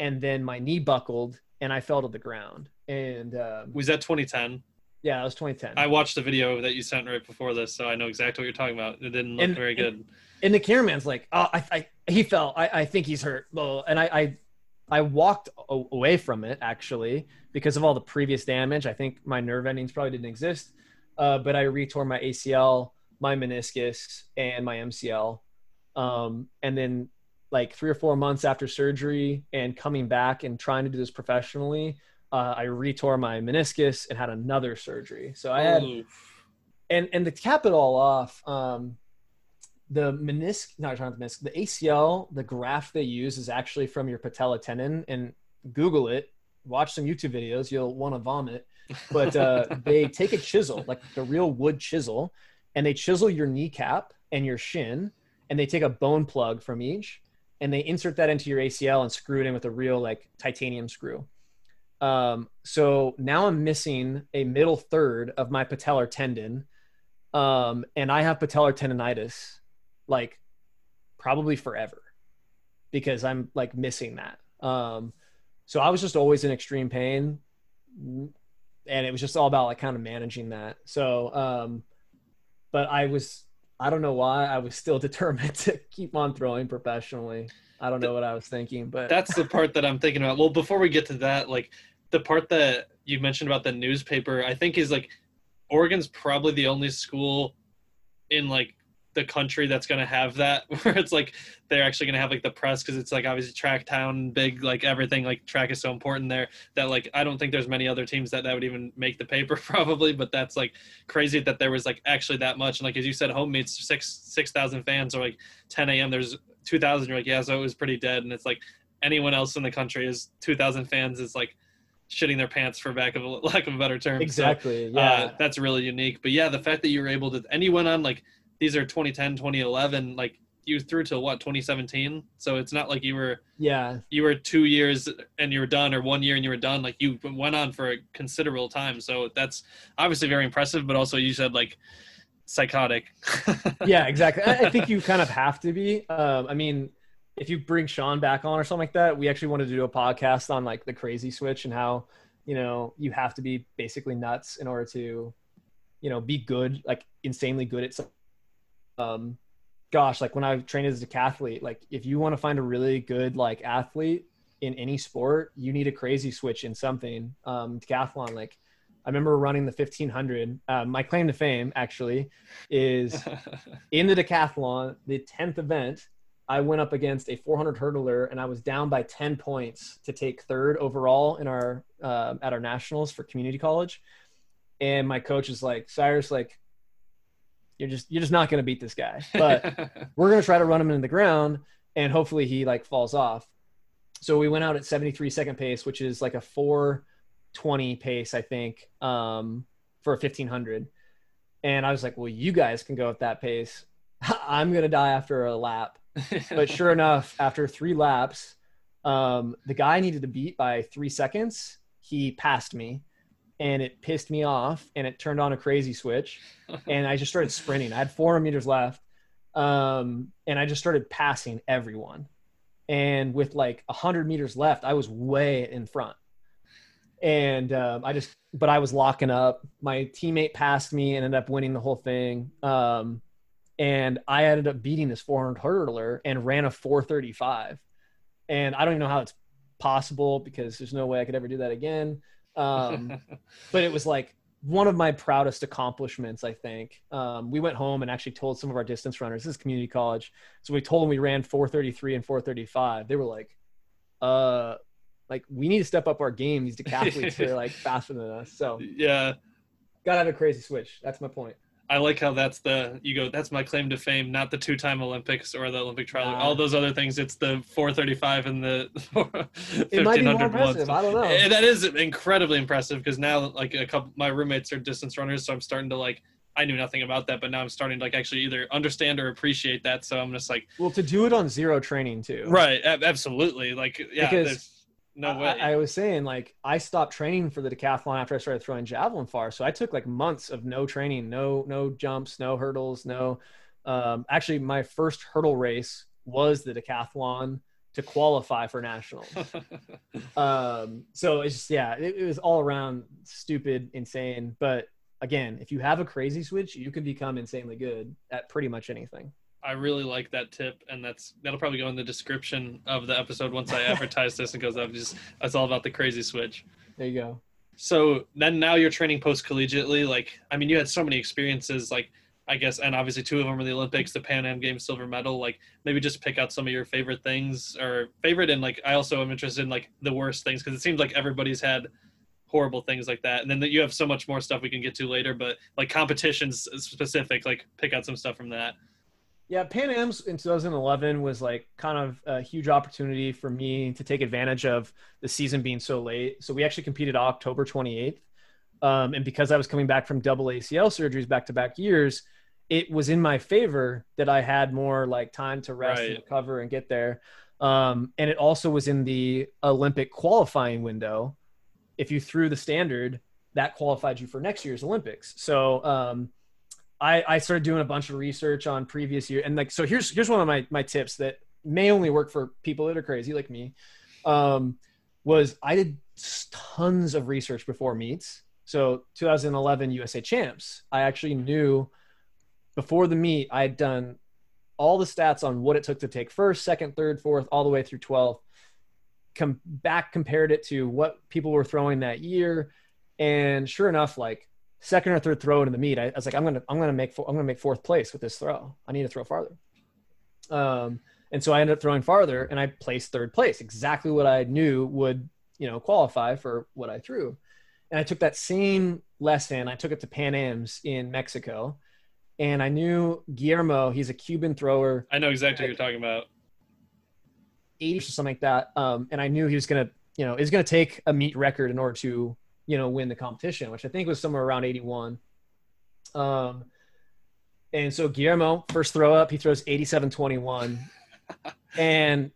and then my knee buckled and I fell to the ground. And um, Was that 2010? yeah, it was 2010. I watched the video that you sent right before this, so I know exactly what you're talking about. It didn't look And- very good. and the cameraman's like, "Oh, I, I he fell. I, I think he's hurt." Well, and I, I, I walked away from it actually because of all the previous damage. I think my nerve endings probably didn't exist, uh, but I retore my ACL, my meniscus, and my MCL, um, and then like three or four months after surgery and coming back and trying to do this professionally, uh, I retore my meniscus and had another surgery. So I had and and to cap it all off, um, the meniscus, not trying to menisc, the ACL, the graft they use is actually from your patella tendon. And Google it, watch some YouTube videos, you'll want to vomit. But uh, [LAUGHS] they take a chisel, like the real wood chisel, and they chisel your kneecap and your shin, and they take a bone plug from each, and they insert that into your ACL and screw it in with a real like titanium screw. Um, so now I'm missing a middle third of my patellar tendon um, and I have patellar tendonitis, like probably forever, because I'm like missing that. Um, so I was just always in extreme pain, and it was just all about like kind of managing that. So, um, but I was, I don't know why I was still [LAUGHS] determined to keep on throwing professionally. I don't know what I was thinking, but That's the part that I'm thinking about. Well, before we get to that, like the part that you mentioned about the newspaper, I think is like Oregon's probably the only school in like the country that's going to have that [LAUGHS] where it's like they're actually going to have like the press because it's like obviously track town big like everything like track is so important there that like i don't think there's many other teams that that would even make the paper [LAUGHS] probably but that's like crazy that there was like actually that much. And like as you said home meets six six thousand fans or like 10 a.m there's 2000 you're like yeah so it was pretty dead. And it's like anyone else in the country is 2000 fans is like shitting their pants for back of a [LAUGHS] lack of a better term. So, exactly, yeah, uh, that's really unique. But yeah, the fact that you were able to, and you went on like these are 2010, 2011, like you threw to what 2017. So it's not like you were yeah, you were two years and you were done, or one year and you were done. Like you went on for a considerable time. So that's obviously very impressive. But also you said like psychotic. [LAUGHS] yeah, exactly. I, I think you kind of have to be. Um, I mean, if you bring Sean back on or something like that, we actually wanted to do a podcast on like the crazy switch and how you know you have to be basically nuts in order to, you know, be good, like insanely good at something. Um, gosh, like when I trained as a decathlete, like if you want to find a really good like athlete in any sport, you need a crazy switch in something. Um, decathlon, like I remember running the 1500. Uh, my claim to fame actually is [LAUGHS] in the decathlon, the 10th event, I went up against a 400 hurdler and I was down by 10 points to take third overall in our uh, at our nationals for community college. And my coach is like, Cyrus, like, you're just you're just not going to beat this guy, [LAUGHS] but we're going to try to run him into the ground and hopefully he like falls off. So we went out at 73 second pace, which is like a 420 pace, I think, um, for a 1500. And I was like, well, you guys can go at that pace. [LAUGHS] I'm going to die after a lap. But sure enough, after three laps, um, the guy I needed to beat by three seconds. He passed me and it pissed me off and it turned on a crazy switch [LAUGHS] and I just started sprinting. I had 400 meters left. Um, and I just started passing everyone. And with like 100 meters left, I was way in front. And um, I just, but I was locking up. My teammate passed me and ended up winning the whole thing. Um, and I ended up beating this 400 hurdler and ran a 435. And I don't even know how it's possible because there's no way I could ever do that again. Um, [LAUGHS] but it was like one of my proudest accomplishments, I think. Um, we went home and actually told some of our distance runners, this is community college. So we told them we ran 433 and 435. They were like, uh, like we need to step up our game. These [LAUGHS] decathletes are like faster than us. So yeah. gotta have a crazy switch. That's my point. I like how that's the you go. That's my claim to fame, not the two-time Olympics or the Olympic trial, Nah. all those other things. It's the 435 and the [LAUGHS] It might be more 1500 impressive. I don't know. And that is incredibly impressive because now, like a couple, my roommates are distance runners, so I'm starting to like. I knew nothing about that, but now I'm starting to like actually either understand or appreciate that. So I'm just like, Well, to do it on zero training too. right, absolutely, like yeah, Because no I- way. I, I was saying like I stopped training for the decathlon after I started throwing javelin far, so I took like months of no training, no no jumps, no hurdles, no. Um, actually, my first hurdle race was the decathlon to qualify for nationals. [LAUGHS] um, so it's just yeah, it, it was all around stupid, insane. But again, if you have a crazy switch, you can become insanely good at pretty much anything. I really like that tip, and that's that'll probably go in the description of the episode once I advertise this and goes up. Just it's all about the crazy switch. There you go. So then now you're training post collegiately. Like I mean, you had so many experiences. Like I guess, and obviously two of them are the Olympics, the Pan Am Games silver medal. Like maybe just pick out some of your favorite things or favorite, and like I also am interested in like the worst things because it seems like everybody's had horrible things like that. And then that you have so much more stuff we can get to later, but like competitions specific, like pick out some stuff from that. Yeah, Pan Am's in 2011 was like kind of a huge opportunity for me to take advantage of the season being so late. So we actually competed October 28th. Um, and because I was coming back from double ACL surgeries back to back years, it was in my favor that I had more like time to rest and Right. recover and get there. Um, and it also was in the Olympic qualifying window. If you threw the standard, that qualified you for next year's Olympics. So um, I, I started doing a bunch of research on previous year and like so here's here's one of my my tips that may only work for people that are crazy like me um, was I did tons of research before meets. So 2011 USA Champs, I actually knew before the meet I had done all the stats on what it took to take first, second, third, fourth, all the way through 12th. Come back, compared it to what people were throwing that year, and sure enough, like second or third throw into the meet, I, I was like, I'm gonna, I'm gonna make, four, I'm gonna make fourth place with this throw. I need to throw farther. Um, and so I ended up throwing farther, and I placed third place, exactly what I knew would, you know, qualify for what I threw. And I took that same lesson, I took it to Pan Am's in Mexico, and I knew Guillermo. He's a Cuban thrower, I know exactly what you're talking about. 80 or something like that. Um, and I knew he was gonna, you know, is gonna take a meet record in order to, you know, win the competition, which I think was somewhere around 81. Um, and so Guillermo first throw up, he throws 87-21, [LAUGHS] and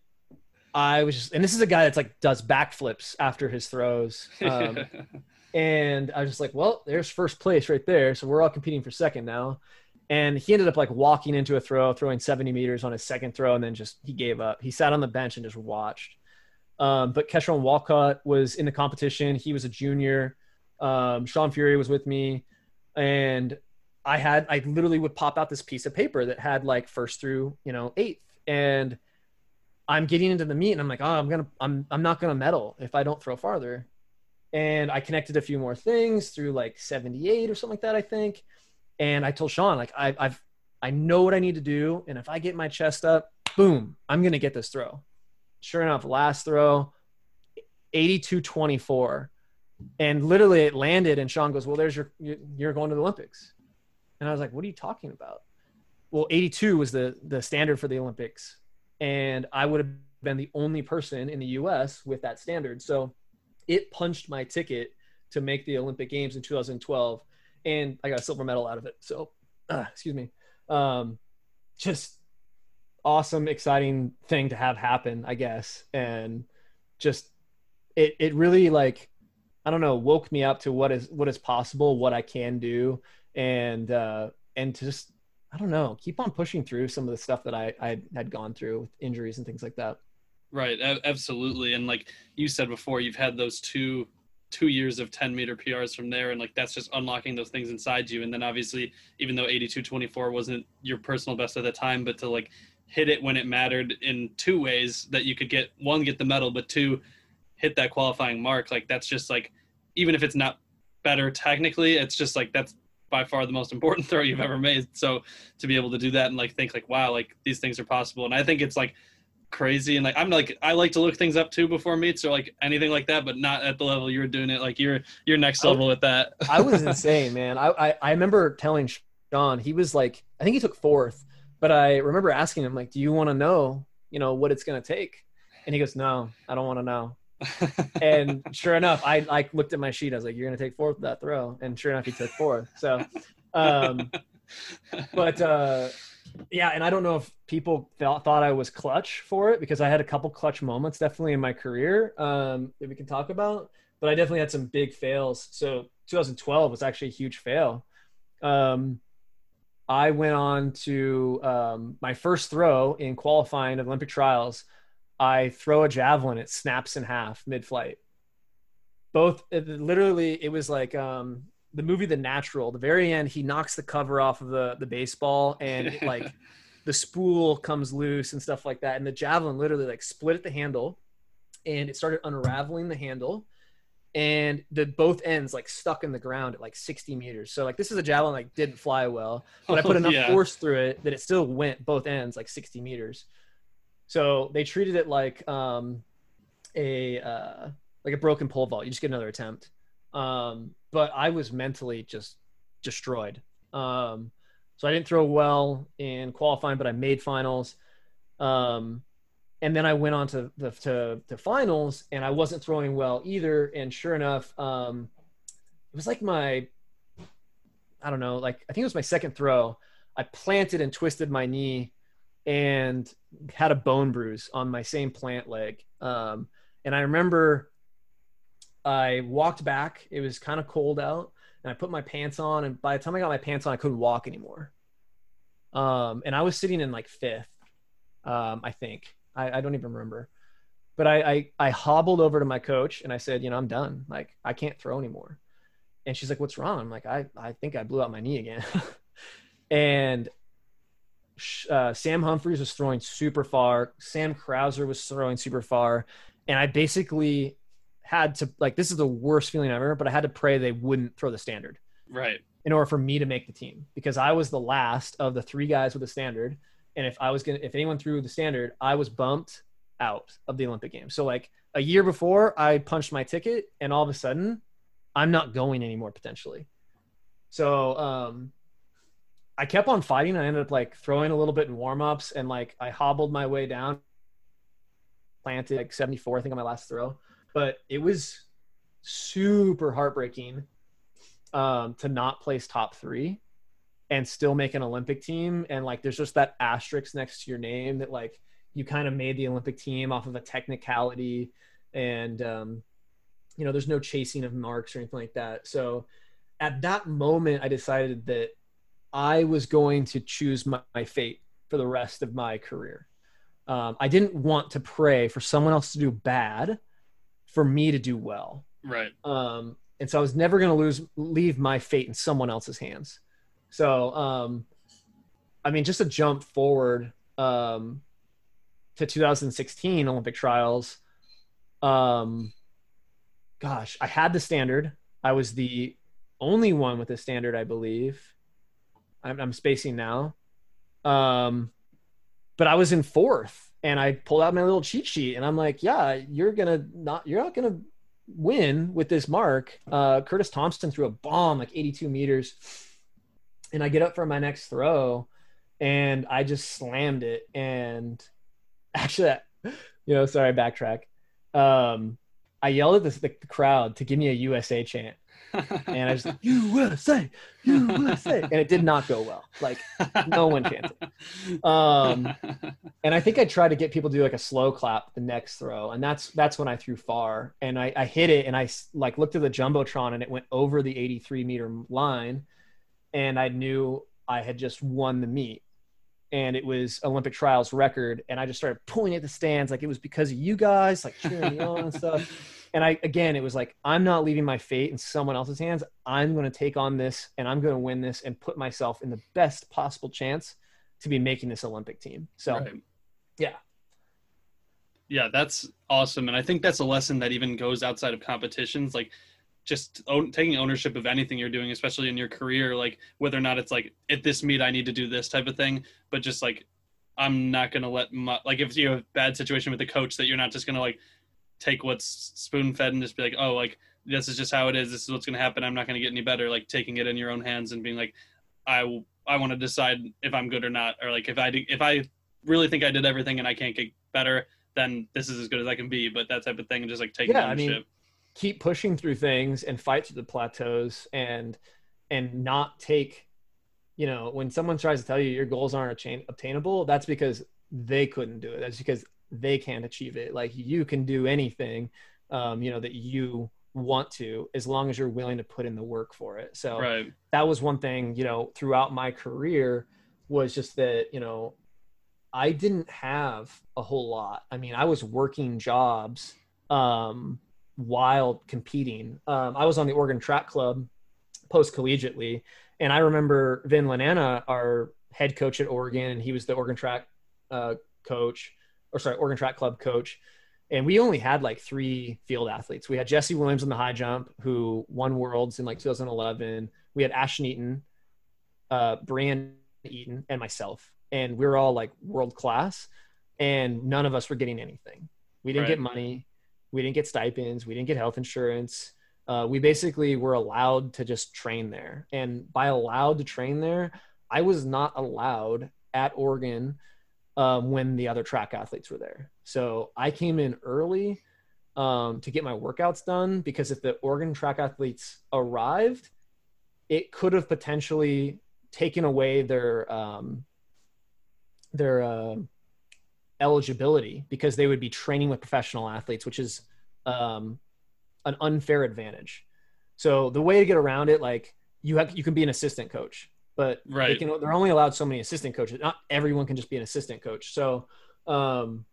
I was just, and this is a guy that's like does backflips after his throws. Um, [LAUGHS] and I was just like, well, there's first place right there. So we're all competing for second now. And he ended up like walking into a throw, throwing 70 meters on his second throw, and then just he gave up. He sat on the bench and just watched. Um, but Keshorn Walcott was in the competition. He was a junior. Um, Sean Furey was with me, and I had I literally would pop out this piece of paper that had like first through you know eighth, and I'm getting into the meet, and I'm like, oh, I'm gonna I'm I'm not gonna medal if I don't throw farther and I connected a few more things through like 78 or something like that, I think. And I told Sean, like, I, I've, I know what I need to do. And if I get my chest up, boom, I'm to get this throw. Sure enough, last throw, 82 24. And literally it landed. And Sean goes, Well, there's your, you're going to the Olympics. And I was like, What are you talking about? Well, 82 was the, the standard for the Olympics. And I would have been the only person in the US with that standard. So, it punched my ticket to make the Olympic Games in 2012, and I got a silver medal out of it. So, uh, [CLEARS THROAT] excuse me, um, just awesome, exciting thing to have happen, I guess, and just it it really like I don't know woke me up to what is what is possible, what I can do, and uh, and to just I don't know keep on pushing through some of the stuff that I I had gone through with injuries and things like that. Right, absolutely. And like you said before, you've had those two two years of 10 meter PRs from there and like that's just unlocking those things inside you and then obviously even though 82.24 wasn't your personal best at the time but to like hit it when it mattered in two ways that you could get one get the medal but two hit that qualifying mark. Like that's just like even if it's not better technically it's just like that's by far the most important [LAUGHS] throw you've ever made. So to be able to do that and like think like wow like these things are possible. And i think it's like crazy. And like i'm like i like to look things up too before meets or like anything like that but not at the level you're doing it. Like you're you're next level with that. I was [LAUGHS] insane, man. I, I, I remember telling John, he was like, I think he took fourth, but I remember asking him like, "Do you want to know, you know, what it's gonna take?" And he goes, "No, I don't want to know." [LAUGHS] and sure enough, I like looked at my sheet. I was like, "You're gonna take fourth with that throw," and sure enough, he took fourth. So, um, but uh, yeah, and I don't know if people thought thought I was clutch for it because I had a couple clutch moments definitely in my career um, that we can talk about. But I definitely had some big fails. So 2012 was actually a huge fail. Um, I went on to um, my first throw in qualifying of Olympic trials. I throw a javelin, it snaps in half mid flight. Both, it, literally, it was like um, the movie The Natural. The very end, he knocks the cover off of the, the baseball and [LAUGHS] like the spool comes loose and stuff like that. And the javelin literally like split at the handle and it started unraveling the handle and the both ends like stuck in the ground at like 60 meters. So like this is a javelin like didn't fly well, but I put [LAUGHS] enough yeah. force through it that it still went both ends like 60 meters. So they treated it like um, a uh, like a broken pole vault. You just get another attempt. Um, but I was mentally just destroyed. Um, so I didn't throw well in qualifying, but I made finals. Um, and then I went on to the to, to finals, and I wasn't throwing well either. And sure enough, um, it was like my, I don't know, like I think it was my second throw. I planted and twisted my knee, and had a bone bruise on my same plant leg. Um, and I remember I walked back. It was kind of cold out, and I put my pants on. And by the time I got my pants on, I couldn't walk anymore. Um, and I was sitting in like fifth, um, I think I, I don't even remember. But I, I I hobbled over to my coach and I said, you know, I'm done. Like I can't throw anymore. And she's like, what's wrong? I'm like, I I think I blew out my knee again. [LAUGHS] and uh, Sam Humphreys was throwing super far. Sam Crouser was throwing super far, and I basically had to like this is the worst feeling I've ever, but I had to pray they wouldn't throw the standard. Right. In order for me to make the team because I was the last of the three guys with the standard and if I was gonna if anyone threw the standard, I was bumped out of the Olympic Games. So like a year before, I punched my ticket, and all of a sudden, I'm not going anymore potentially. So um, I kept on fighting. I ended up like throwing a little bit in warm ups, and like I hobbled my way down, planted like 74, I think on my last throw. But it was super heartbreaking um, to not place top three and still make an Olympic team. And like, there's just that asterisk next to your name that like you kind of made the Olympic team off of a technicality, and um, you know, there's no chasing of marks or anything like that. So at that moment, I decided that I was going to choose my, my fate for the rest of my career. Um, I didn't want to pray for someone else to do bad for me to do well. Right. Um, and so I was never going to lose leave my fate in someone else's hands. So, um, I mean, just a jump forward um, to 2016 Olympic trials, um, gosh, I had the standard. I was the only one with the standard, I believe. I'm, I'm spacing now. Um, but I was in fourth and I pulled out my little cheat sheet and I'm like, yeah, you're gonna not, you're not gonna win with this mark. Uh, Curtis Thompson threw a bomb like 82 meters and I get up for my next throw and I just slammed it. And [LAUGHS] actually, you know, sorry, backtrack. Um, I yelled at the, the crowd to give me a USA chant. and I was like, USA, USA. And it did not go well. Like, no one chanted. Um, and I think I tried to get people to do like a slow clap the next throw. And that's that's when I threw far. And I, I hit it and I like looked at the Jumbotron and it went over the 83 meter line and I knew I had just won the meet and it was Olympic trials record. And I just started pulling at the stands like it was because of you guys, like cheering me on and stuff. [LAUGHS] And I, again, it was like, I'm not leaving my fate in someone else's hands. I'm going to take on this and I'm going to win this and put myself in the best possible chance to be making this Olympic team. So, right. yeah. Yeah, that's awesome. And I think that's a lesson that even goes outside of competitions. Like, just own, taking ownership of anything you're doing, especially in your career, like whether or not it's like at this meet I need to do this type of thing, but just like I'm not gonna let my like if you have a bad situation with the coach that you're not just gonna like take what's spoon fed and just be like oh like this is just how it is this is what's gonna happen I'm not gonna get any better like taking it in your own hands and being like I will I want to decide if I'm good or not, or like if I if I really think I did everything and I can't get better, then this is as good as I can be. But that type of thing, and just like taking yeah, ownership. I mean, keep pushing through things and fight through the plateaus and and not take you know when someone tries to tell you your goals aren't obtainable that's because they couldn't do it. That's because they can't achieve it. Like you can do anything um, you know that you want to as long as you're willing to put in the work for it. So right. that was one thing you know throughout my career was just that you know i didn't have a whole lot. I mean i was working jobs um, while competing um, i was on the oregon track club post collegiately and i remember vin lananna our head coach at oregon and he was the oregon track uh, coach or sorry oregon track club coach and we only had like three field athletes. We had Jesse Williams in the high jump, who won worlds in like 2011. We had Ashton Eaton, uh, Brianne Eaton, and myself, and we were all like world class. And none of us were getting anything. We didn't right. get money. We didn't get stipends. We didn't get health insurance. Uh, we basically were allowed to just train there. And by allowed to train there, I was not allowed at Oregon um, when the other track athletes were there. So I came in early um, to get my workouts done because if the Oregon track athletes arrived, it could have potentially taken away their um, their uh, eligibility because they would be training with professional athletes, which is um, an unfair advantage. So the way to get around it, like you have, you can be an assistant coach but right. they can, they're only allowed so many assistant coaches. Not everyone can just be an assistant coach. So um,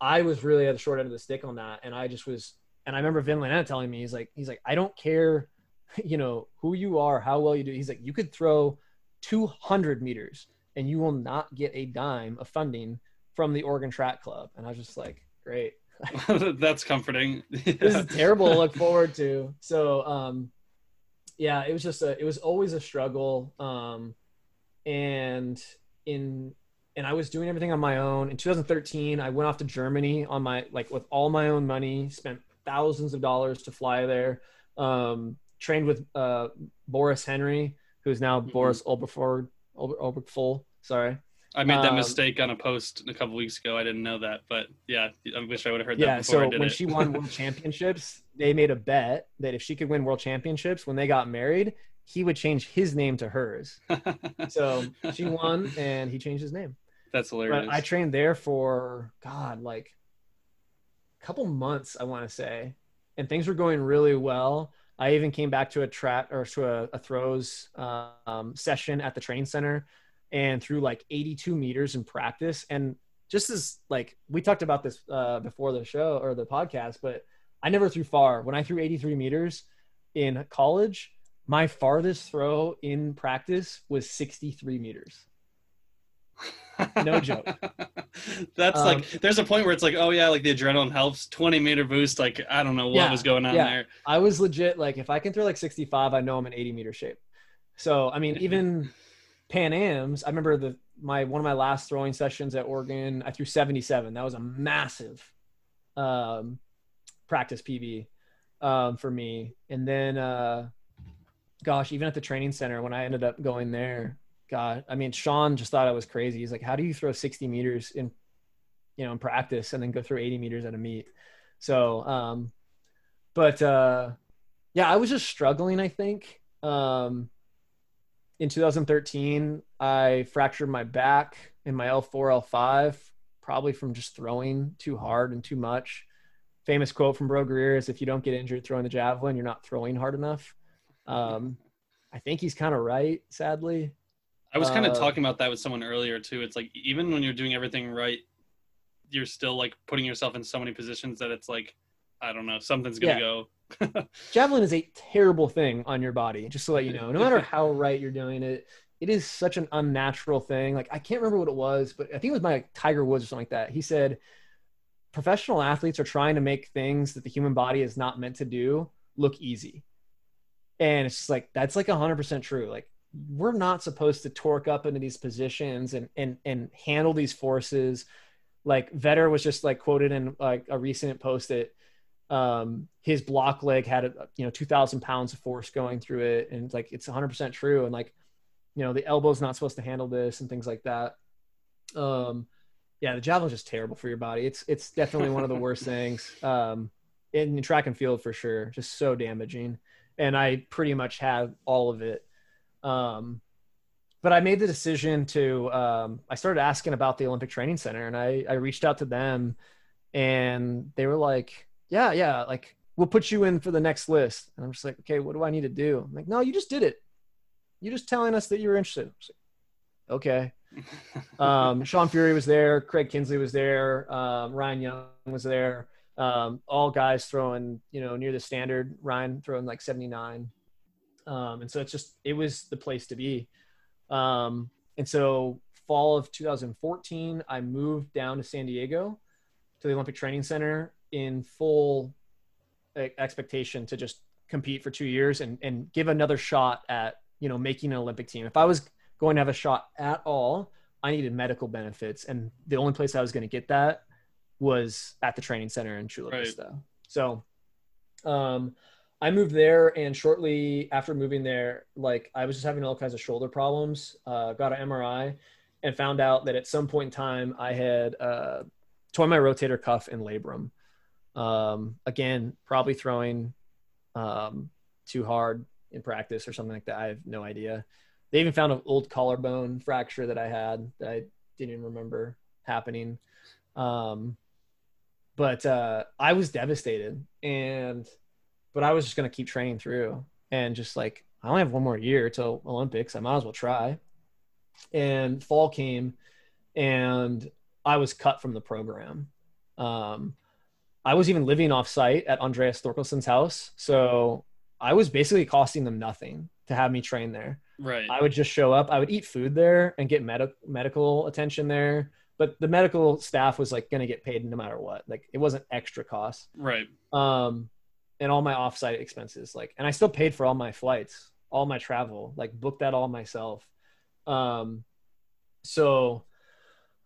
I was really at the short end of the stick on that, and I just was. And I remember Vin Lananna telling me, he's like, he's like, I don't care, [LAUGHS] you know, who you are, how well you do. He's like, you could throw 200 meters and you will not get a dime of funding from the Oregon Track Club. And I was just like, great. [LAUGHS] That's comforting. [LAUGHS] this is terrible to look forward to. So, um, yeah, it was just a, it was always a struggle. Um, and in, and I was doing everything on my own. In 2013, I went off to Germany on my, like with all my own money, spent thousands of dollars to fly there. Um, trained with, uh, Boris Henry, who's now mm-hmm. Boris Obergföll, Ober, sorry. I made that um, mistake on a post a couple weeks ago. I didn't know that, but yeah, I wish I would have heard yeah, that before so I did when it. she [LAUGHS] won world championships, they made a bet that if she could win world championships when they got married, he would change his name to hers. [LAUGHS] so she won, and he changed his name. That's hilarious. But I trained there for God, like a couple months, I want to say, and things were going really well. I even came back to a track or to a, a throws um, session at the training center and threw like 82 meters in practice. And just as like we talked about this uh, before the show or the podcast, but I never threw far. When I threw 83 meters in college, my farthest throw in practice was 63 meters. No [LAUGHS] joke. That's um, like there's a point where it's like, oh yeah, like the adrenaline helps. 20 meter boost, like I don't know what yeah, was going on yeah. there. I was legit like if I can throw like 65, I know I'm in 80 meter shape. So I mean, even Pan Am's, I remember the my one of my last throwing sessions at Oregon, I threw 77. That was a massive um, practice PB um, for me. And then, uh, gosh, even at the training center when I ended up going there, God, I mean, Sean just thought I was crazy. He's like, "How do you throw 60 meters in, you know, in practice and then go through 80 meters at a meet?" So, um, but uh, yeah, I was just struggling. I think. Um, in 2013, I fractured my back in my L4, L5, probably from just throwing too hard and too much. Famous quote from Breaux Greer is if you don't get injured throwing the javelin, you're not throwing hard enough. Um, I think he's kind of right, sadly. I was kind of uh, talking about that with someone earlier too. It's like even when you're doing everything right, you're still like putting yourself in so many positions that it's like, I don't know, something's gonna yeah. go [LAUGHS] javelin is a terrible thing on your body, just to let you know. No matter [LAUGHS] how right you're doing it, it is such an unnatural thing. Like I can't remember what it was, but I think it was my Tiger Woods or something like that. He said professional athletes are trying to make things that the human body is not meant to do look easy. And it's just like that's like 100% true. Like we're not supposed to torque up into these positions and and and handle these forces. Like Vetter was just like quoted in like a recent post that um, his block leg had, a, you know, 2000 pounds of force going through it. And like, it's 100% true. And like, you know, the elbow's not supposed to handle this and things like that. Um, yeah, the javelin's just terrible for your body. It's it's definitely one of the worst [LAUGHS] things. Um, in track and field for sure, just so damaging. And I pretty much have all of it. Um, but I made the decision to. Um, I started asking about the Olympic Training Center, and I I reached out to them, and they were like, "Yeah, yeah, like we'll put you in for the next list." And I'm just like, "Okay, what do I need to do?" I'm like, "No, you just did it. You're just telling us that you were interested." Like, okay [LAUGHS] um, Sean Furey was there, Craig Kinsley was there, um, Ryan Young was there. Um, all guys throwing, you know, near the standard. Ryan throwing like 79. Um, and so it's just it was the place to be. Um, and so fall of 2014, I moved down to San Diego to the Olympic Training Center in full expectation to just compete for two years and, and give another shot at you know making an Olympic team. If I was going to have a shot at all, I needed medical benefits, and the only place I was going to get that was at the training center in Chula Vista. Right. So, um, I moved there, and shortly after moving there, like I was just having all kinds of shoulder problems. Uh, got an MRI, and found out that at some point in time I had uh, torn my rotator cuff and labrum. Um, again, probably throwing um, too hard in practice or something like that. I have no idea. They even found an old collarbone fracture that I had that I didn't even remember happening. Um, but uh, I was devastated, and but I was just gonna keep training through, and just like I only have one more year till Olympics. I might as well try. And fall came, and I was cut from the program. Um, I was even living off site at Andreas Thorkelson's house, so I was basically costing them nothing to have me train there. Right. I would just show up. I would eat food there and get med- medical attention there. But the medical staff was like going to get paid no matter what. Like it wasn't extra cost. Right. Um, and all my offsite expenses, like, and I still paid for all my flights, all my travel, like booked that all myself. Um, so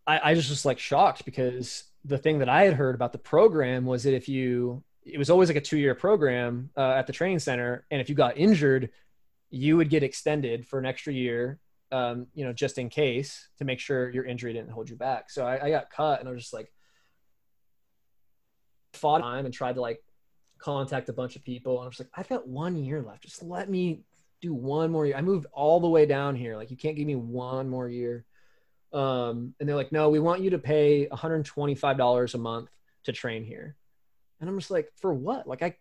I, I just was like shocked because the thing that I had heard about the program was that if you, it was always like a two year program uh, at the training center, and if you got injured, you would get extended for an extra year, um, you know, just in case to make sure your injury didn't hold you back. So I, I got cut and I was just like, fought time and tried to like contact a bunch of people. And I was like, I've got one year left. Just let me do one more year. I moved all the way down here. Like, you can't give me one more year. Um, and they're like, no, we want you to pay $125 a month to train here. And I'm just like, for what? Like, I,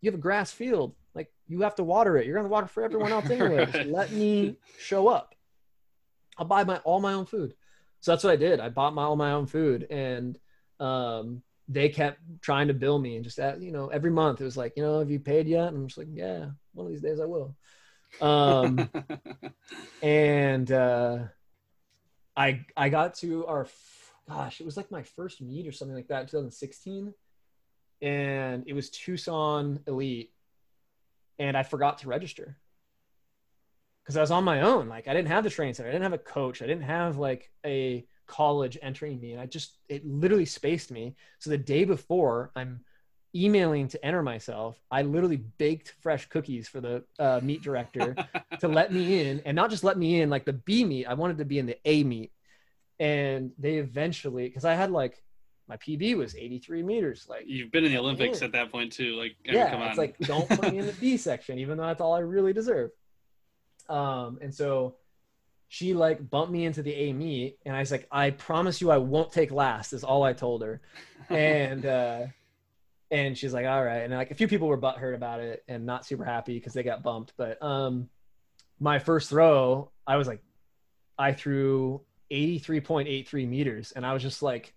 you have a grass field. Like you have to water it. You're gonna water for everyone else anyway. [LAUGHS] right. Let me show up. I'll buy my all my own food. So that's what I did. I bought my all my own food, and um, they kept trying to bill me and just at, you know every month it was like you know have you paid yet? And I'm just like yeah, one of these days I will. Um, [LAUGHS] and uh, I I got to our gosh, it was like my first meet or something like that, in 2016, and it was Tucson Elite, and I forgot to register. Because I was on my own. Like I didn't have the training center, I didn't have a coach, I didn't have like a college entering me, and I just it literally spaced me. So the day before, I'm emailing to enter myself. I literally baked fresh cookies for the uh, meet director [LAUGHS] to let me in, and not just let me in like the B meet. I wanted to be in the A meet, and they eventually because I had like my PB was 83 meters. Like you've been in the Olympics at that point too. Like I yeah, mean, it's like don't put me in the [LAUGHS] B section, even though that's all I really deserve. Um, and so she like bumped me into the A meet, and I was like, I promise you, I won't take last. Is all I told her, [LAUGHS] and uh, and she's like, all right. And like a few people were butthurt about it and not super happy because they got bumped. But um, my first throw, I was like, I threw 83.83 meters, and I was just like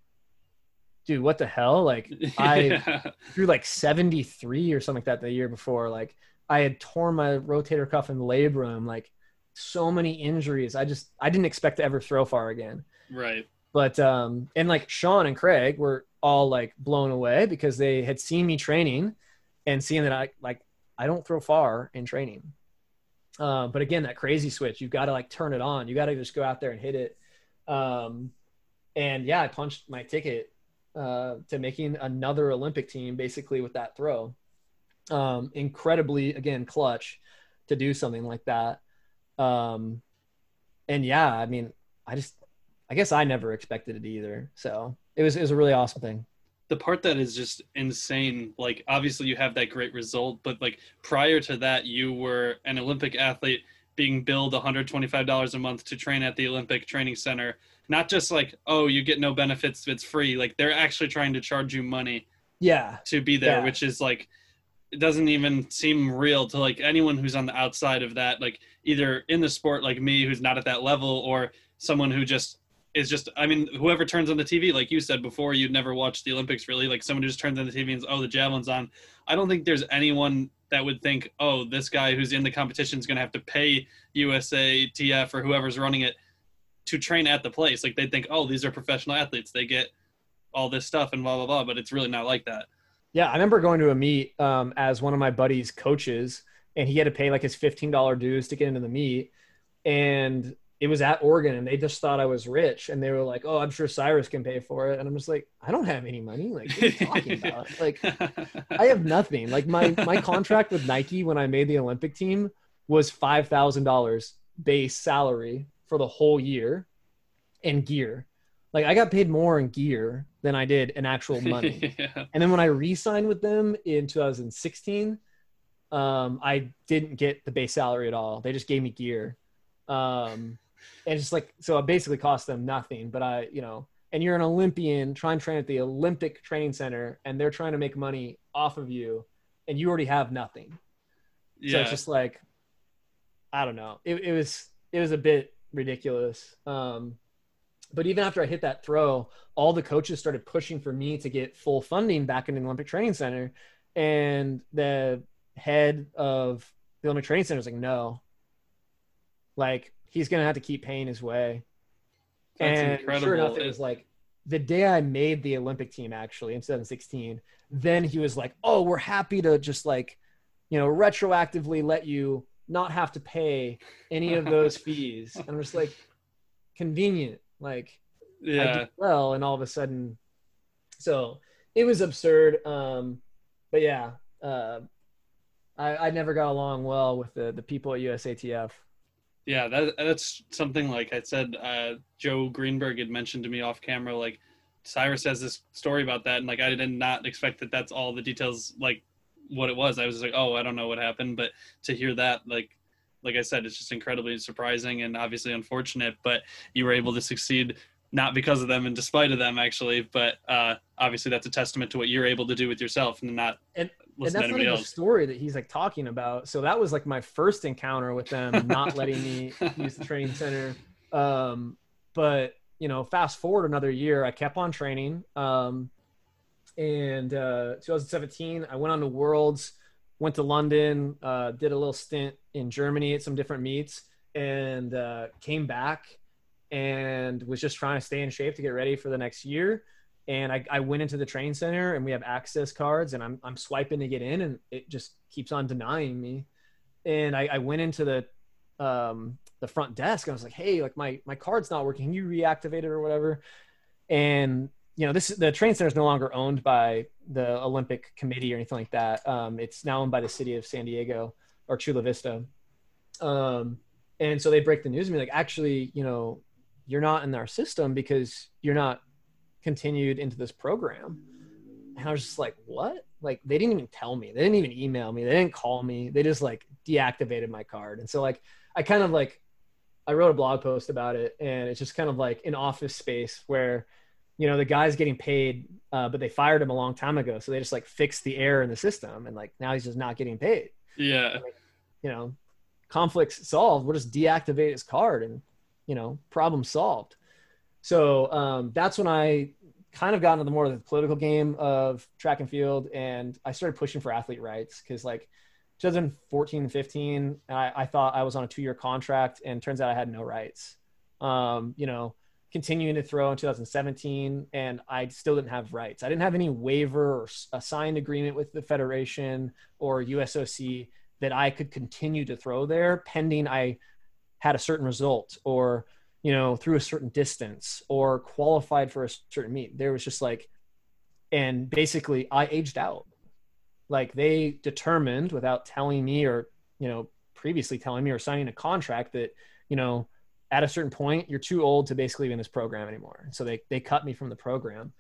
dude, what the hell? Like [LAUGHS] I yeah. threw like 73 or something like that the year before. Like I had torn my rotator cuff and labrum, like so many injuries. I just I didn't expect to ever throw far again. Right. But um and like Sean and Craig were all like blown away because they had seen me training and seeing that I like I don't throw far in training. Uh, but again, that crazy switch, you've got to like turn it on. You got to just go out there and hit it. Um, and yeah, I punched my ticket uh, to making another Olympic team basically with that throw. Um, incredibly, again, clutch to do something like that. Um, and yeah, I mean, I just, I guess I never expected it either. So it was, it was a really awesome thing. The part that is just insane, like obviously you have that great result, but like prior to that, you were an Olympic athlete being billed $125 a month to train at the Olympic Training Center. Not just like, oh, you get no benefits, it's free. Like they're actually trying to charge you money. Yeah. To be there, Yeah. which is like it doesn't even seem real to like anyone who's on the outside of that, like either in the sport like me who's not at that level or someone who just is just I mean, whoever turns on the TV, like you said before, you'd never watch the Olympics really, like someone who just turns on the TV and oh the javelin's on. I don't think there's anyone that would think, oh, this guy who's in the competition is gonna have to pay USA, TF, or whoever's running it to train at the place. Like they'd think, oh, these are professional athletes. They get all this stuff and blah blah blah, but it's really not like that. Yeah, I remember going to a meet um, as one of my buddi's coaches, and he had to pay like his fifteen dollar dues to get into the meet, and it was at Oregon, and they just thought I was rich, and they were like, "Oh, I'm sure Cyrus can pay for it," and I'm just like, "I don't have any money. Like, what are you talking [LAUGHS] about? Like, I have nothing. Like my my contract with Nike when I made the Olympic team was five thousand dollars base salary for the whole year, and gear. Like I got paid more in gear than I did in actual [LAUGHS] money. yeah. And then when I re-signed with them in 2016, um, I didn't get the base salary at all. They just gave me gear. Um, and it's just like so it basically cost them nothing. But I, you know, and you're an Olympian trying to train at the Olympic Training Center, and they're trying to make money off of you, and you already have nothing. yeah. So it's just like, I don't know. It, it was it was a bit ridiculous. Um, but even after I hit that throw, all the coaches started pushing for me to get full funding back in the Olympic Training Center, and the head of the Olympic Training Center was like, "No, like he's gonna have to keep paying his way." That's and incredible. sure enough, it was like the day I made the Olympic team actually in 2016. Then he was like, "Oh, we're happy to just like, you know, retroactively let you not have to pay any of those [LAUGHS] fees." And I'm just like, convenient. Like, I yeah. did well, and all of a sudden, so it was absurd. Um, but yeah, uh, I, I never got along well with the the people at USATF. Yeah, that that's something like I said. Uh, Joe Greenberg had mentioned to me off camera. Like Cyrus has this story about that, and like I did not expect that. That's all the details. Like what it was. I was like, oh, I don't know what happened. But to hear that, like like I said, it's just incredibly surprising and obviously unfortunate. But you were able to succeed not because of them and despite of them actually but uh obviously that's a testament to what you're able to do with yourself and not And- and that's not even else the story that he's like talking about. So that was like my first encounter with them not letting me [LAUGHS] use the training center. Um, but you know, fast forward another year, I kept on training. Um, and uh, 2017, I went on to Worlds, went to London, uh, did a little stint in Germany at some different meets, and uh, came back and was just trying to stay in shape to get ready for the next year and I, I went into the train center and we have access cards and I'm, I'm swiping to get in and it just keeps on denying me. And I, I went into the um, the front desk and I was like hey like my my card's not working. Can you reactivate it or whatever? And you know this the train center is no longer owned by the Olympic committee or anything like that. Um, it's now owned by the city of San Diego or Chula Vista. Um, and so they break the news to me like actually you know you're not in our system because you're not continued into this program. And I was just like, what? Like they didn't even tell me. They didn't even email me. They didn't call me. They just like deactivated my card. And so like I kind of like I wrote a blog post about it and it's just kind of like an office space where you know the guy's getting paid uh, but they fired him a long time ago so they just like fixed the error in the system and like now he's just not getting paid yeah you know conflicts solved we'll just deactivate his card and you know problem solved so um, that's when i kind of got into the more of the political game of track and field and i started pushing for athlete rights because like 2014 and 15 I, I thought i was on a two-year contract and turns out i had no rights. Um, you know continuing to throw in 2017 and i still didn't have rights. I didn't have any waiver or a signed agreement with the federation or usoc that I could continue to throw there pending I had a certain result or you know through a certain distance or qualified for a certain meet there was just like and basically I aged out like they determined without telling me or you know previously telling me or signing a contract that you know at a certain point, you're too old to basically be in this program anymore. So they they cut me from the program,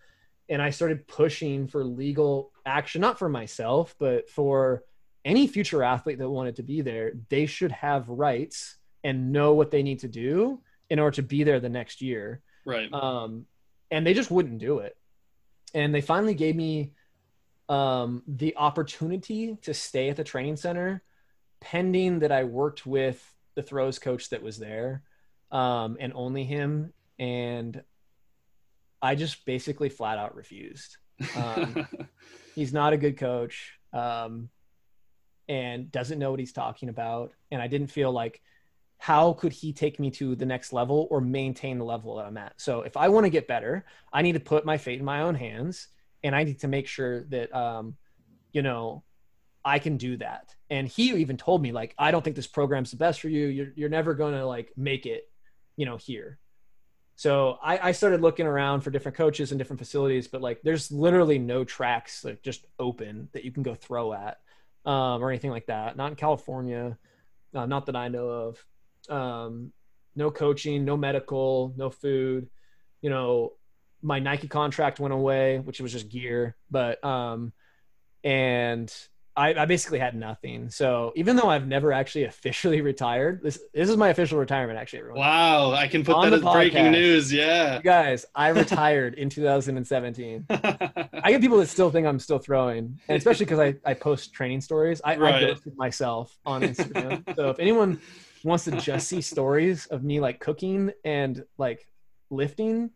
and I started pushing for legal action, not for myself, but for any future athlete that wanted to be there. They should have rights and know what they need to do in order to be there the next year. Right. Um, and they just wouldn't do it. And they finally gave me um, the opportunity to stay at the training center pending that I worked with the throws coach that was there um, and only him. And I just basically flat out refused. Um, [LAUGHS] he's not a good coach um, and doesn't know what he's talking about. And I didn't feel like how could he take me to the next level or maintain the level that I'm at? So if I want to get better, I need to put my fate in my own hands and I need to make sure that, um, you know, I can do that. And he even told me like, I don't think this program's the best for you. You're, you're never going to like make it, you know, here. So I, I started looking around for different coaches and different facilities, but like, there's literally no tracks like just open that you can go throw at um, or anything like that. Not in California, uh, not that I know of um, no coaching, no medical, no food. You know, my Nike contract went away, which was just gear, but um, and I, I basically had nothing. So even though I've never actually [LAUGHS] officially retired, this this is my official retirement. Actually, everyone. Wow, I can put On that as breaking news. Yeah. You guys, I retired in 2017. [LAUGHS] I get people that still think I'm still throwing, and especially because I, I post training stories. I, Right. I ghosted myself on Instagram. so if anyone wants to just see stories of me like cooking and like lifting,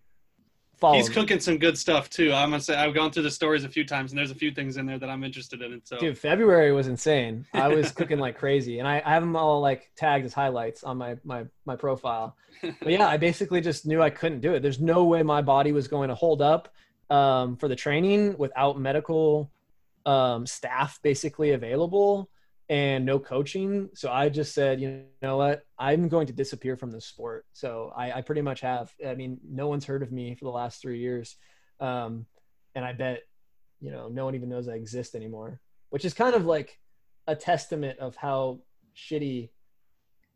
follow. He's me. cooking some good stuff too. I'm gonna say I've gone through the stories a few times, and there's a few things in there that I'm interested in. So Dude, February was insane. I was cooking like crazy, and I, I have them all like tagged as highlights on my my my profile. But yeah, I basically just knew I couldn't do it. There's no way my body was going to hold up um, for the training without medical um, staff basically available and no coaching. So I just said, you know what, I'm going to disappear from this sport. So I, I pretty much have. I mean, no one's heard of me for the last three years, um, and I bet you know no one even knows I exist anymore, which is kind of like a testament of how shitty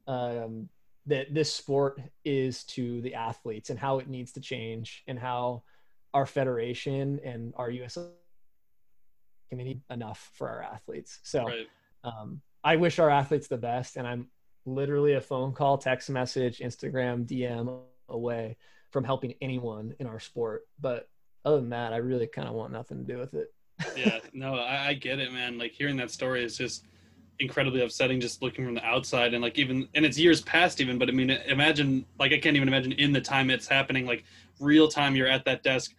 um, that this sport is to the athletes and how it needs to change and how our federation and our US committee enough for our athletes. So right. Um, I wish our athletes the best, and I'm literally a phone call, text message, Instagram, DM away from helping anyone in our sport. But other than that, I really kind of want nothing to do with it. yeah, [LAUGHS] no, I, I get it, man. Like hearing that story is just incredibly upsetting. Just looking from the outside, and like even, and it's years past even. But I mean, imagine, like I can't even imagine in the time it's happening, like real time. You're at that desk,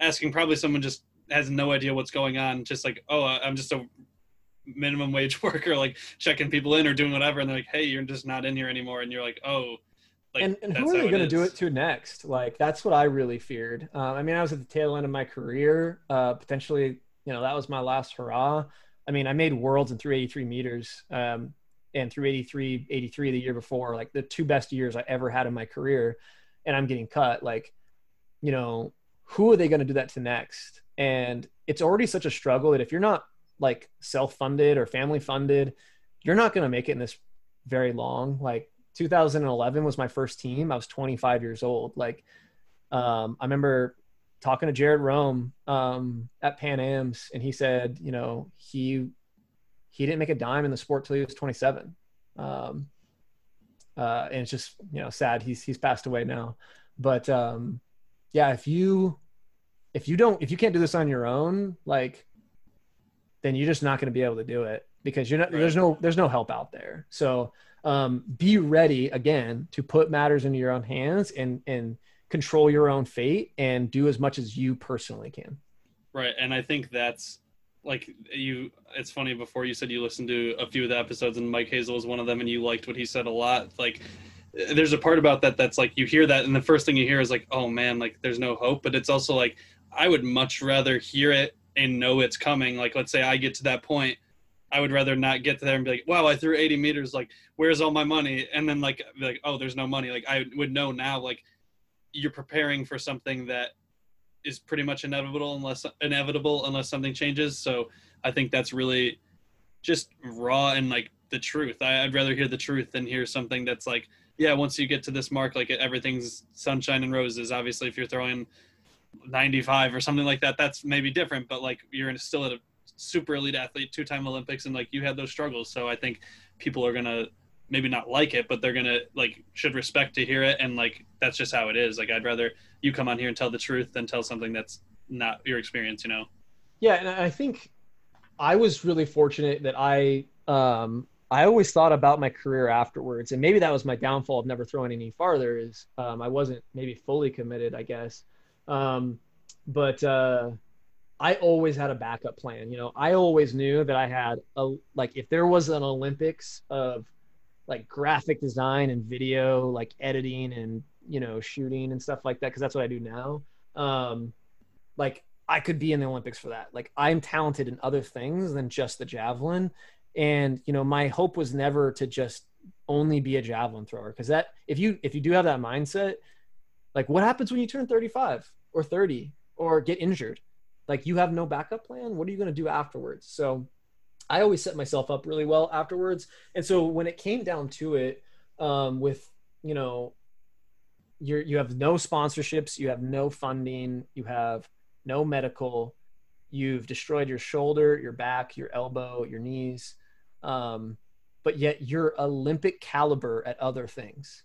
asking probably someone just has no idea what's going on. Just like, oh, I'm just a minimum wage [LAUGHS] worker, like checking people in or doing whatever, and they're like, hey, you're just not in here anymore, and you're like, oh. Like, and, and who are they going to do it to next? Like that's what I really feared. Uh, I mean, I was at the tail end of my career. Uh, potentially, you know, that was my last hurrah. I mean, I made worlds in 383 meters um, and 383, 83 the year before, like the two best years I ever had in my career. And I'm getting cut. Like, you know, who are they going to do that to next? And it's already such a struggle that if you're not like self-funded or family funded, you're not going to make it in this very long. Like 2011 was my first team. I was 25 years old. Like, um, I remember talking to Jared Rome um, at Pan Am's, and he said, you know, he he didn't make a dime in the sport till he was 27. Um, uh, and it's just you know sad. He's he's passed away now, but um, yeah, if you if you don't if you can't do this on your own, like, then you're just not going to be able to do it because you're not Right. there's no there's no help out there. So um, be ready again to put matters into your own hands and and control your own fate and do as much as you personally can. Right, and I think that's like you. It's funny. Before you said you listened to a few of the episodes, and Mike Hazle was one of them, and you liked what he said a lot. Like, there's a part about that that's like you hear that, and the first thing you hear is like, "Oh man, like there's no hope." But it's also like, I would much rather hear it and know it's coming. Like, let's say I get to that point, I would rather not get to there and be like, "Wow, I threw 80 meters. Like, where's all my money?" And then like, like, "Oh, there's no money." Like, I would know now. Like, you're preparing for something that is pretty much inevitable unless inevitable unless something changes. So I think that's really just raw and like the truth. I, I'd rather hear the truth than hear something that's like yeah, once you get to this mark, like everything's sunshine and roses. Obviously, if you're throwing 95 or something like that, that's maybe different. But like you're still at a super elite athlete, two-time Olympics, and like you had those struggles. So I think people are gonna maybe not like it, but they're gonna like should respect to hear it, and like that's just how it is. Like I'd rather you come on here and tell the truth than tell something that's not your experience. You know? Yeah, and I think I was really fortunate that I um, I always thought about my career afterwards, and maybe that was my downfall of never throwing any farther. Is um, I wasn't maybe fully committed, I guess. Um, but uh, I always had a backup plan. You know, I always knew that I had a like if there was an Olympics of like graphic design and video, like editing and you know shooting and stuff like that, because that's what I do now. Um, like I could be in the Olympics for that. Like I'm talented in other things than just the javelin. And you know, my hope was never to just only be a javelin thrower because that if you if you do have that mindset, like what happens when you turn 35 or 30 or get injured? Like you have no backup plan. What are you going to do afterwards? So I always set myself up really well afterwards. And so when it came down to it, um, with you know, you're you have no sponsorships, you have no funding, you have no medical. You've destroyed your shoulder, your back, your elbow, your knees, um, but yet you're Olympic caliber at other things,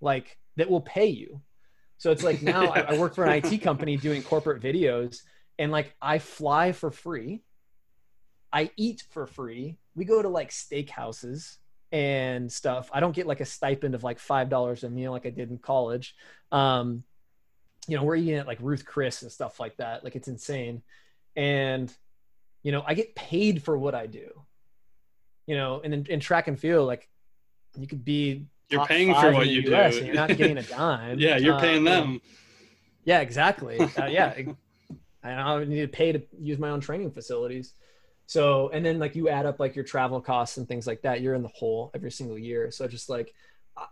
like that will pay you. So it's like now [LAUGHS] I, I work for an IT company doing corporate videos, and like I fly for free, I eat for free. We go to like steakhouses and stuff. I don't get like a stipend of like five dollars a meal like I did in college. Um, you know, we're eating at like Ruth Chris and stuff like that. Like it's insane. And, you know, I get paid for what I do. You know, and in, in track and field, like you could be You're paying for what you US do. you're not getting a dime. [LAUGHS] yeah, you're paying you them. Yeah, exactly. Uh, yeah. [LAUGHS] I I need to pay to use my own training facilities. So, and then like you add up like your travel costs and things like that, you're in the hole every single year. So just like,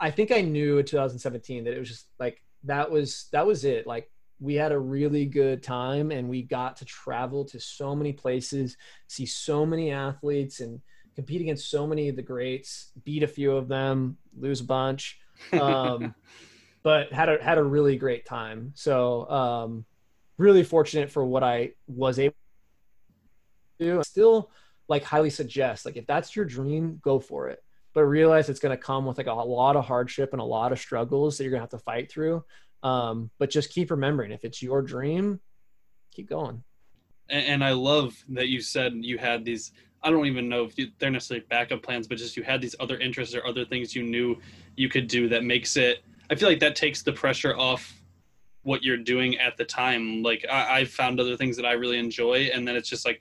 I think I knew in 2017 that it was just like, that was, that was it. Like we had a really good time and we got to travel to so many places, see so many athletes and compete against so many of the greats, beat a few of them, lose a bunch. Um, [LAUGHS] but had a had a really great time. So um, really fortunate for what I was able to do. I Still, like highly suggest like if that's your dream, go for it. But realize it's going to come with like a lot of hardship and a lot of struggles that you're going to have to fight through. Um, but just keep remembering, if it's your dream, keep going. and, and I love that you said you had these. I don't even know if you, they're necessarily backup plans, but just you had these other interests or other things you knew you could do that makes it. I feel like that takes the pressure off what you're doing at the time. Like I, I've found other things that I really enjoy, and then it's just like,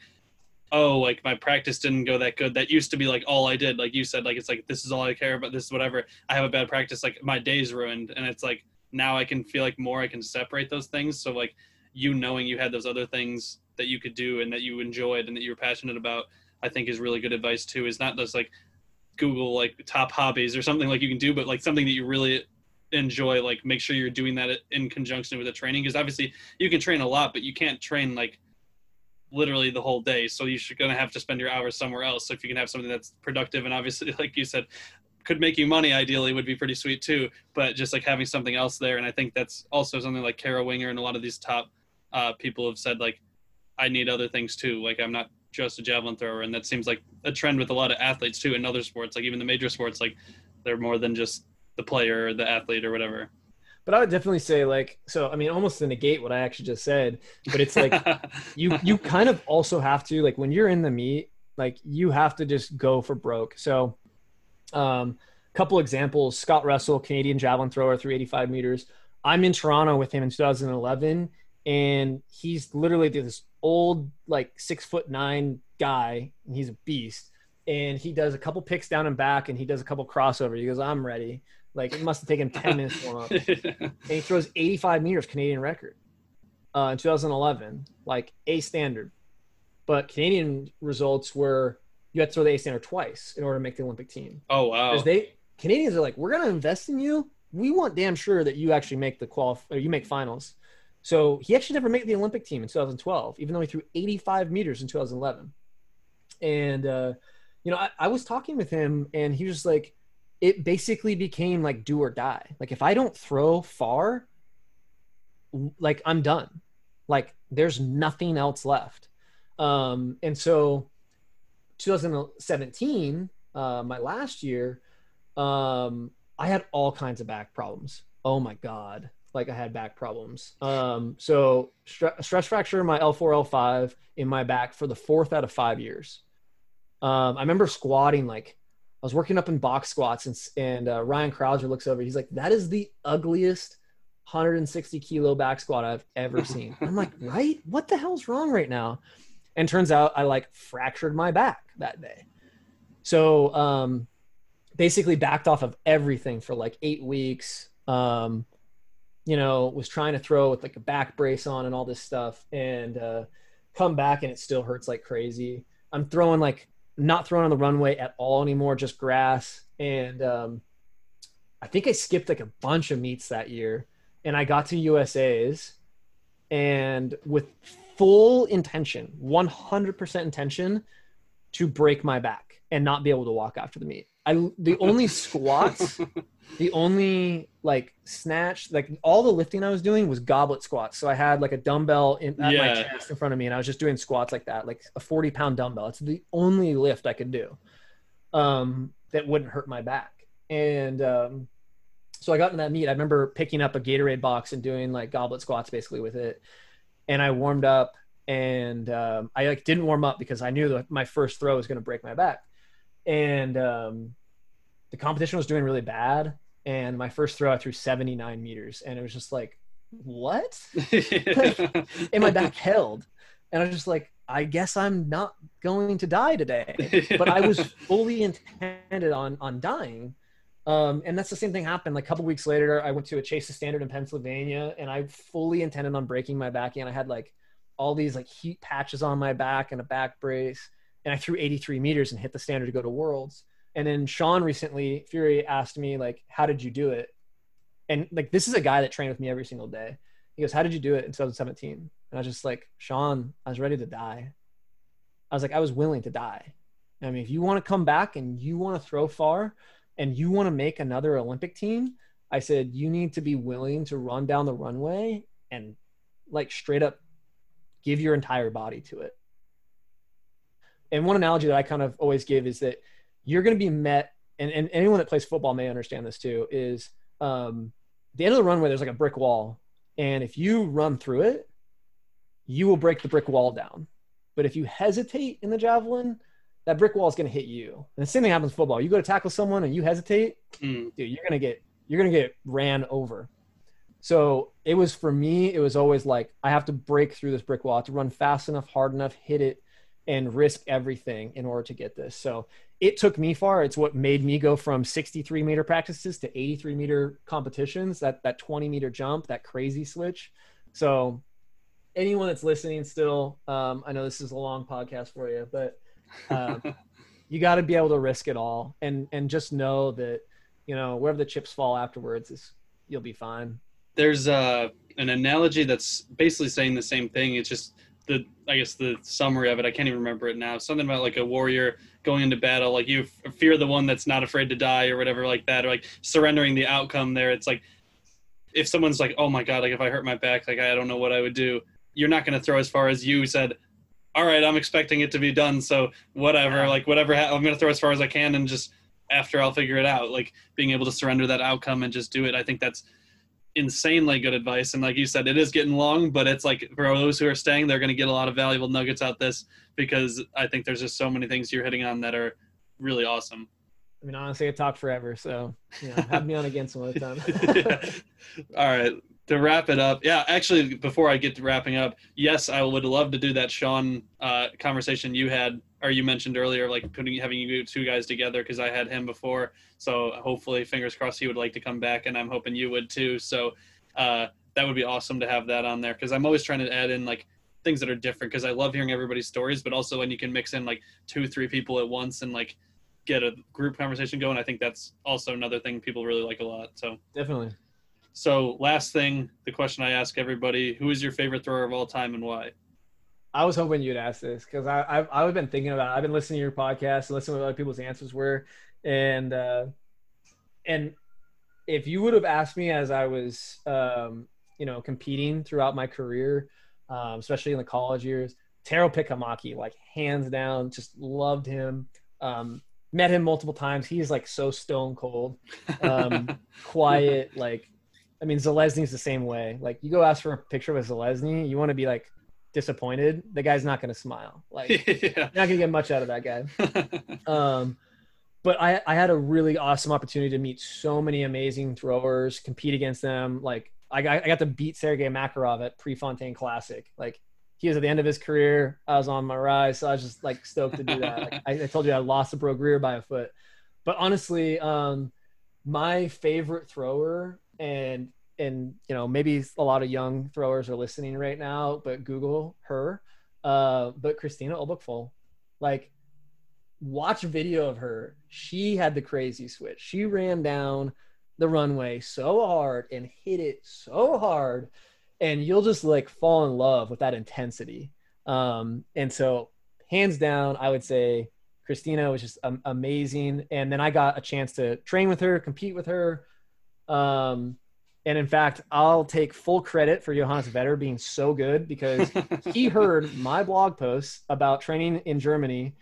oh, like my practice didn't go that good. That used to be like all I did. Like you said, like it's like this is all I care about. This is whatever. I have a bad practice. Like my day's ruined, and it's like now I can feel like more. I can separate those things. So like you knowing you had those other things that you could do and that you enjoyed and that you were passionate about, I think is really good advice too. Is not just like Google like top hobbies or something like you can do, but like something that you really enjoy. Like make sure you're doing that in conjunction with the training because obviously you can train a lot, but you can't train like literally the whole day. So you're gonna have to spend your hours somewhere else. So if you can have something that's productive and obviously, [LAUGHS] like you said, could make you money ideally would be pretty sweet too. But just like having something else there, and I think that's also something like Kara Winger and a lot of these top uh, people have said like, I need other things too. Like I'm not just a javelin thrower, and that seems like a trend with a lot of athletes too in other sports. Like even the major sports, like they're more than just the player or the athlete or whatever. But I would definitely say like so. I mean, almost to negate what I actually just said, but it's like [LAUGHS] you you kind of also have to like when you're in the meet like you have to just go for broke so um couple examples scott russell canadian javelin thrower 385 meters i'm in toronto with him in 2011 and he's literally this old like six foot nine guy and he's a beast and he does a couple picks down and back and he does a couple crossover he goes i'm ready like it must have taken 10 [LAUGHS] minutes to warm up and he throws 85 meters Canadian record uh, in 2011, like A standard. But Canadian results were you had to throw the A standard twice in order to make the Olympic team. oh wow. Because they Canadians are like, we're gonna invest in you. We want damn sure that you actually make the qual or you make finals. So he actually never made the Olympic team in 2012, even though he threw 85 meters in 2011. And uh, you know, I, I was talking with him, and he was like, it basically became like do or die. Like if I don't throw far, like I'm done. Like there's nothing else left. Um, and so 2017, uh, my last year, um, I had all kinds of back problems. Oh my God. Like I had back problems. Um, so stre- stress fracture in my L4, L5 in my back for the fourth out of five years. Um, I remember squatting like I was working up in box squats and, and uh, Ryan Crouser looks over. He's like, that is the ugliest 160 kilo back squat I've ever [LAUGHS] seen. I'm like, right? What the hell's wrong right now? And turns out I like fractured my back that day. So um, basically backed off of everything for like eight weeks. Um, you know, was trying to throw with like a back brace on and all this stuff and uh, come back and it still hurts like crazy. I'm throwing like not throwing on the runway at all anymore, just grass. And um, I think I skipped like a bunch of meets that year and I got to USA's and with full intention, 100% intention to break my back and not be able to walk after the meet. I the only squats, [LAUGHS] the only like snatch, like all the lifting I was doing was goblet squats. So I had like a dumbbell in at my chest in front of me, and I was just doing squats like that, like a forty pound dumbbell. It's the only lift I could do um, that wouldn't hurt my back. And um, so I got in that meet. I remember picking up a Gatorade box and doing like goblet squats basically with it. And I warmed up, and um, I like didn't warm up because I knew that my first throw was going to break my back and um, the competition was doing really bad. And my first throw, I threw 79 meters, and it was just like, what? [LAUGHS] And my back held, and I was just like, I guess I'm not going to die today. But I was [LAUGHS] fully intended on on dying. Um, and that's the same thing happened. Like a couple weeks later, I went to a Chase the Standard in Pennsylvania, and I fully intended on breaking my back. And I had like all these like heat patches on my back and a back brace and I threw 83 meters and hit the standard to go to Worlds. And then Sean recently, Furey asked me like, "How did you do it?" And like, this is a guy that trained with me every single day. He goes, "How did you do it in 2017?" And I was just like, "Sean, I was ready to die. I was like, I was willing to die. I mean, if you want to come back and you want to throw far and you want to make another Olympic team, I said you need to be willing to run down the runway and like straight up give your entire body to it." And one analogy that I kind of always give is that you're going to be met, and, and anyone that plays football may understand this too, is um, the end of the runway, there's like a brick wall. And if you run through it, you will break the brick wall down. But if you hesitate in the javelin, that brick wall is going to hit you. And the same thing happens in football. You go to tackle someone and you hesitate, Mm. dude, you're gonna get you're gonna get ran over. So it was for me, it was always like I have to break through this brick wall, I have to run fast enough, hard enough, hit it, and risk everything in order to get this. So it took me far. It's what made me go from 63 meter practices to 83 meter competitions. That that 20 meter jump, that crazy switch. So anyone that's listening still, um, I know this is a long podcast for you, but uh, [LAUGHS] you got to be able to risk it all and and just know that you know wherever the chips fall afterwards is you'll be fine There's uh, an analogy that's basically saying the same thing. It's just the I guess the summary of it. I can't even remember it now. Something about like a warrior going into battle, like you f- fear the one that's not afraid to die or whatever like that, or like surrendering the outcome. There, it's like if someone's like, "Oh my god, like if I hurt my back, like I don't know what I would do." You're not going to throw as far as you said. All right, I'm expecting it to be done, so whatever, Yeah. like whatever. Ha- I'm going to throw as far as I can, and just after I'll figure it out. Like being able to surrender that outcome and just do it. I think that's insanely good advice. And like you said, it is getting long, but it's like for those who are staying, they're going to get a lot of valuable nuggets out this because I think there's just so many things you're hitting on that are really awesome. i mean honestly i talk forever so you know have me on again some other time [LAUGHS] All right. To wrap it up, yeah. Actually, before I get to wrapping up, yes, I would love to do that Sean uh, conversation you had or you mentioned earlier, like putting having you two guys together because I had him before. So hopefully, fingers crossed, he would like to come back, and I'm hoping you would too. So uh, that would be awesome to have that on there because I'm always trying to add in like things that are different because I love hearing everybody's stories, but also when you can mix in like two, three people at once and like get a group conversation going, I think that's also another thing people really like a lot. So. definitely So, last thing, the question I ask everybody: Who is your favorite thrower of all time and why? I was hoping you'd ask this because i've i've been thinking about it. i've been listening to your podcast and listening to what other people's answers were and uh and if you would have asked me as I was, um, you know, competing throughout my career, um, especially in the college years, Tero Pitkämäki, like hands down, just loved him. Um, met him multiple times. He's like so stone cold, um, [LAUGHS] quiet. Like, I mean, Železný's the same way. Like, you go ask for a picture with Železný, you want to be like disappointed. The guy's not going to smile. Like, [LAUGHS] yeah. not going to get much out of that guy. [LAUGHS] Um, but I, I had a really awesome opportunity to meet so many amazing throwers, compete against them. Like I got, I got to beat Sergey Makarov at Prefontaine Classic. Like he was at the end of his career. I was on my rise, so I was just like stoked to do that. Like, [LAUGHS] I, I, told you I lost to Breaux Greer by a foot, but honestly, um, my favorite thrower and and you know maybe a lot of young throwers are listening right now, but Google her. Uh, but Christina Obergföll, like watch video of her. She had the crazy switch. She ran down the runway so hard and hit it so hard, and you'll just like fall in love with that intensity. Um, and so, hands down, I would say Christina was just um, amazing. And then I got a chance to train with her, compete with her. Um, and in fact, I'll take full credit for Johannes Vetter being so good because he [LAUGHS] heard my blog posts about training in Germany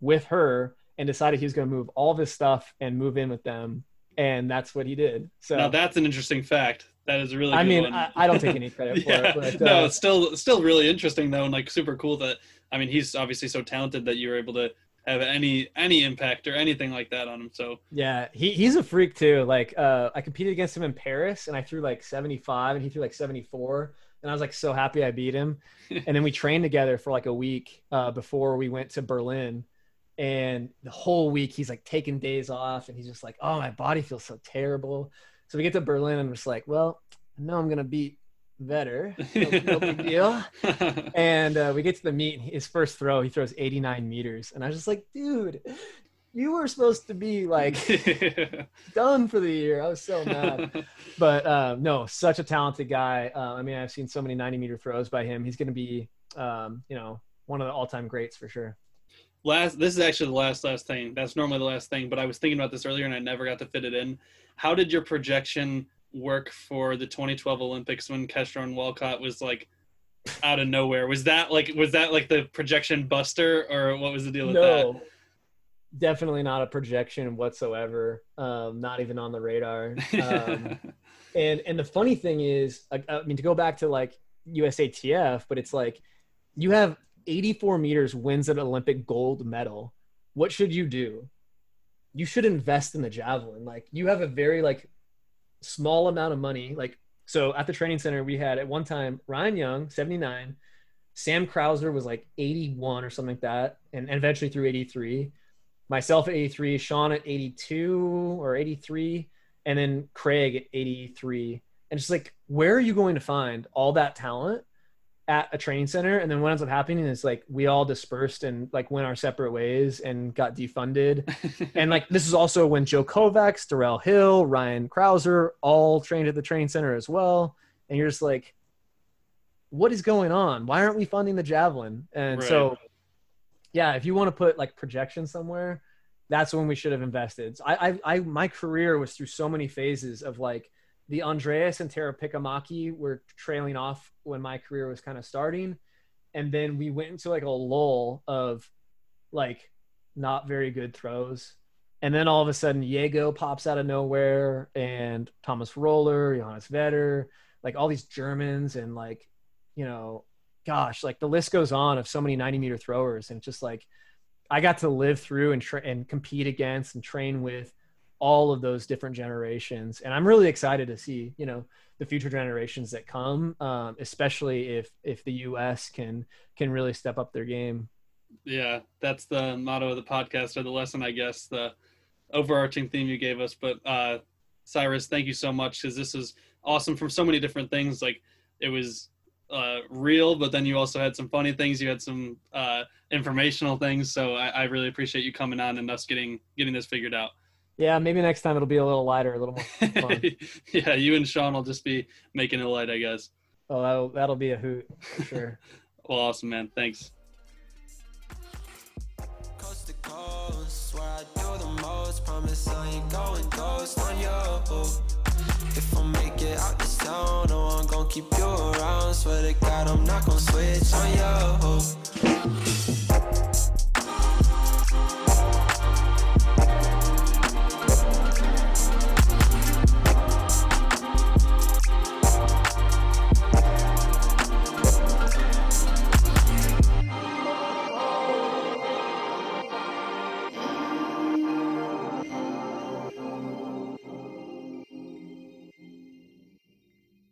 with her and decided he was going to move all of his stuff and move in with them. And that's what he did. So now that's an interesting fact. That is a really. I mean, one. I, I, don't take [LAUGHS] any credit for it. But, no, uh, it's still still really interesting though, and like super cool that I mean he's obviously so talented that you were able to have any any impact or anything like that on him. So yeah, he he's a freak too. Like uh, I competed against him in Paris, and I threw like 75, and he threw like 74, and I was like so happy I beat him. [LAUGHS] and then we trained together for like a week uh, before we went to Berlin. And the whole week he's like taking days off, and he's just like, "Oh, my body feels so terrible." So we get to Berlin, and I'm just like, "Well, I know I'm gonna beat Vetter. No, no big [LAUGHS] deal." and uh, we get to the meet. His first throw, he throws 89 meters, and I was just like, "Dude, you were supposed to be like [LAUGHS] done for the year." I was so mad. [LAUGHS] but uh, no, such a talented guy. Uh, I mean, I've seen so many 90 meter throws by him. He's gonna be, um, you know, one of the all time greats for sure last this is actually the last last thing that's normally the last thing but i was thinking about this earlier and i never got to fit it in how did your projection work for the 2012 olympics when Keshorn Walcott was like out of nowhere. Was that like was that like the projection buster or what was the deal with no, that? Definitely not a projection whatsoever. Um, not even on the radar. Um, [LAUGHS] and and the funny thing is I, I mean to go back to like usatf but it's like you have 84 meters wins an Olympic gold medal, what should you do? You should invest in the javelin. Like you have a very like small amount of money. Like so at the training center we had at one time Ryan Young, 79, Sam Crouser was like 81 or something like that, and, and eventually through 83. Myself at 83, Sean at 82 or 83, and then Craig at 83. And just like, where are you going to find all that talent at a training center and then what ends up happening is like we all dispersed and like went our separate ways and got defunded. [LAUGHS] And like this is also when joe kovacs darrell hill ryan crouser all trained at the training center as well. And you're just like what is going on? Why aren't we funding the javelin? And right. so yeah if you want to put like projection somewhere that's when we should have invested. So I, I i my career was through so many phases of like the Andreas and Tero Pitkämäki were trailing off when my career was kind of starting. And then we went into like a lull of like not very good throws. And then all of a sudden, Yego pops out of nowhere, and Thomas Röhler, Johannes Vetter, like all these Germans, and like, you know, gosh, like the list goes on of so many 90 meter throwers. And just like, I got to live through and, tra- and compete against and train with all of those different generations and i'm really excited to see you know the future generations that come um, especially if if the us can can really step up their game yeah that's the motto of the podcast or the lesson i guess the overarching theme you gave us but uh cyrus thank you so much because this is awesome from so many different things like it was uh, real, but then you also had some funny things. You had some uh, informational things. So I, I really appreciate you coming on and us getting getting this figured out. Yeah, maybe next time it'll be a little lighter, a little more [LAUGHS] fun. yeah, you and Sean will just be making it light, I guess. Oh, that'll, that'll be a hoot for sure. [LAUGHS] well, awesome, man. Thanks. Coast promise I ain't going ghost on you. If I make it out this town, no, I'm gon' keep you around. Swear to God, I'm not gon' switch on you.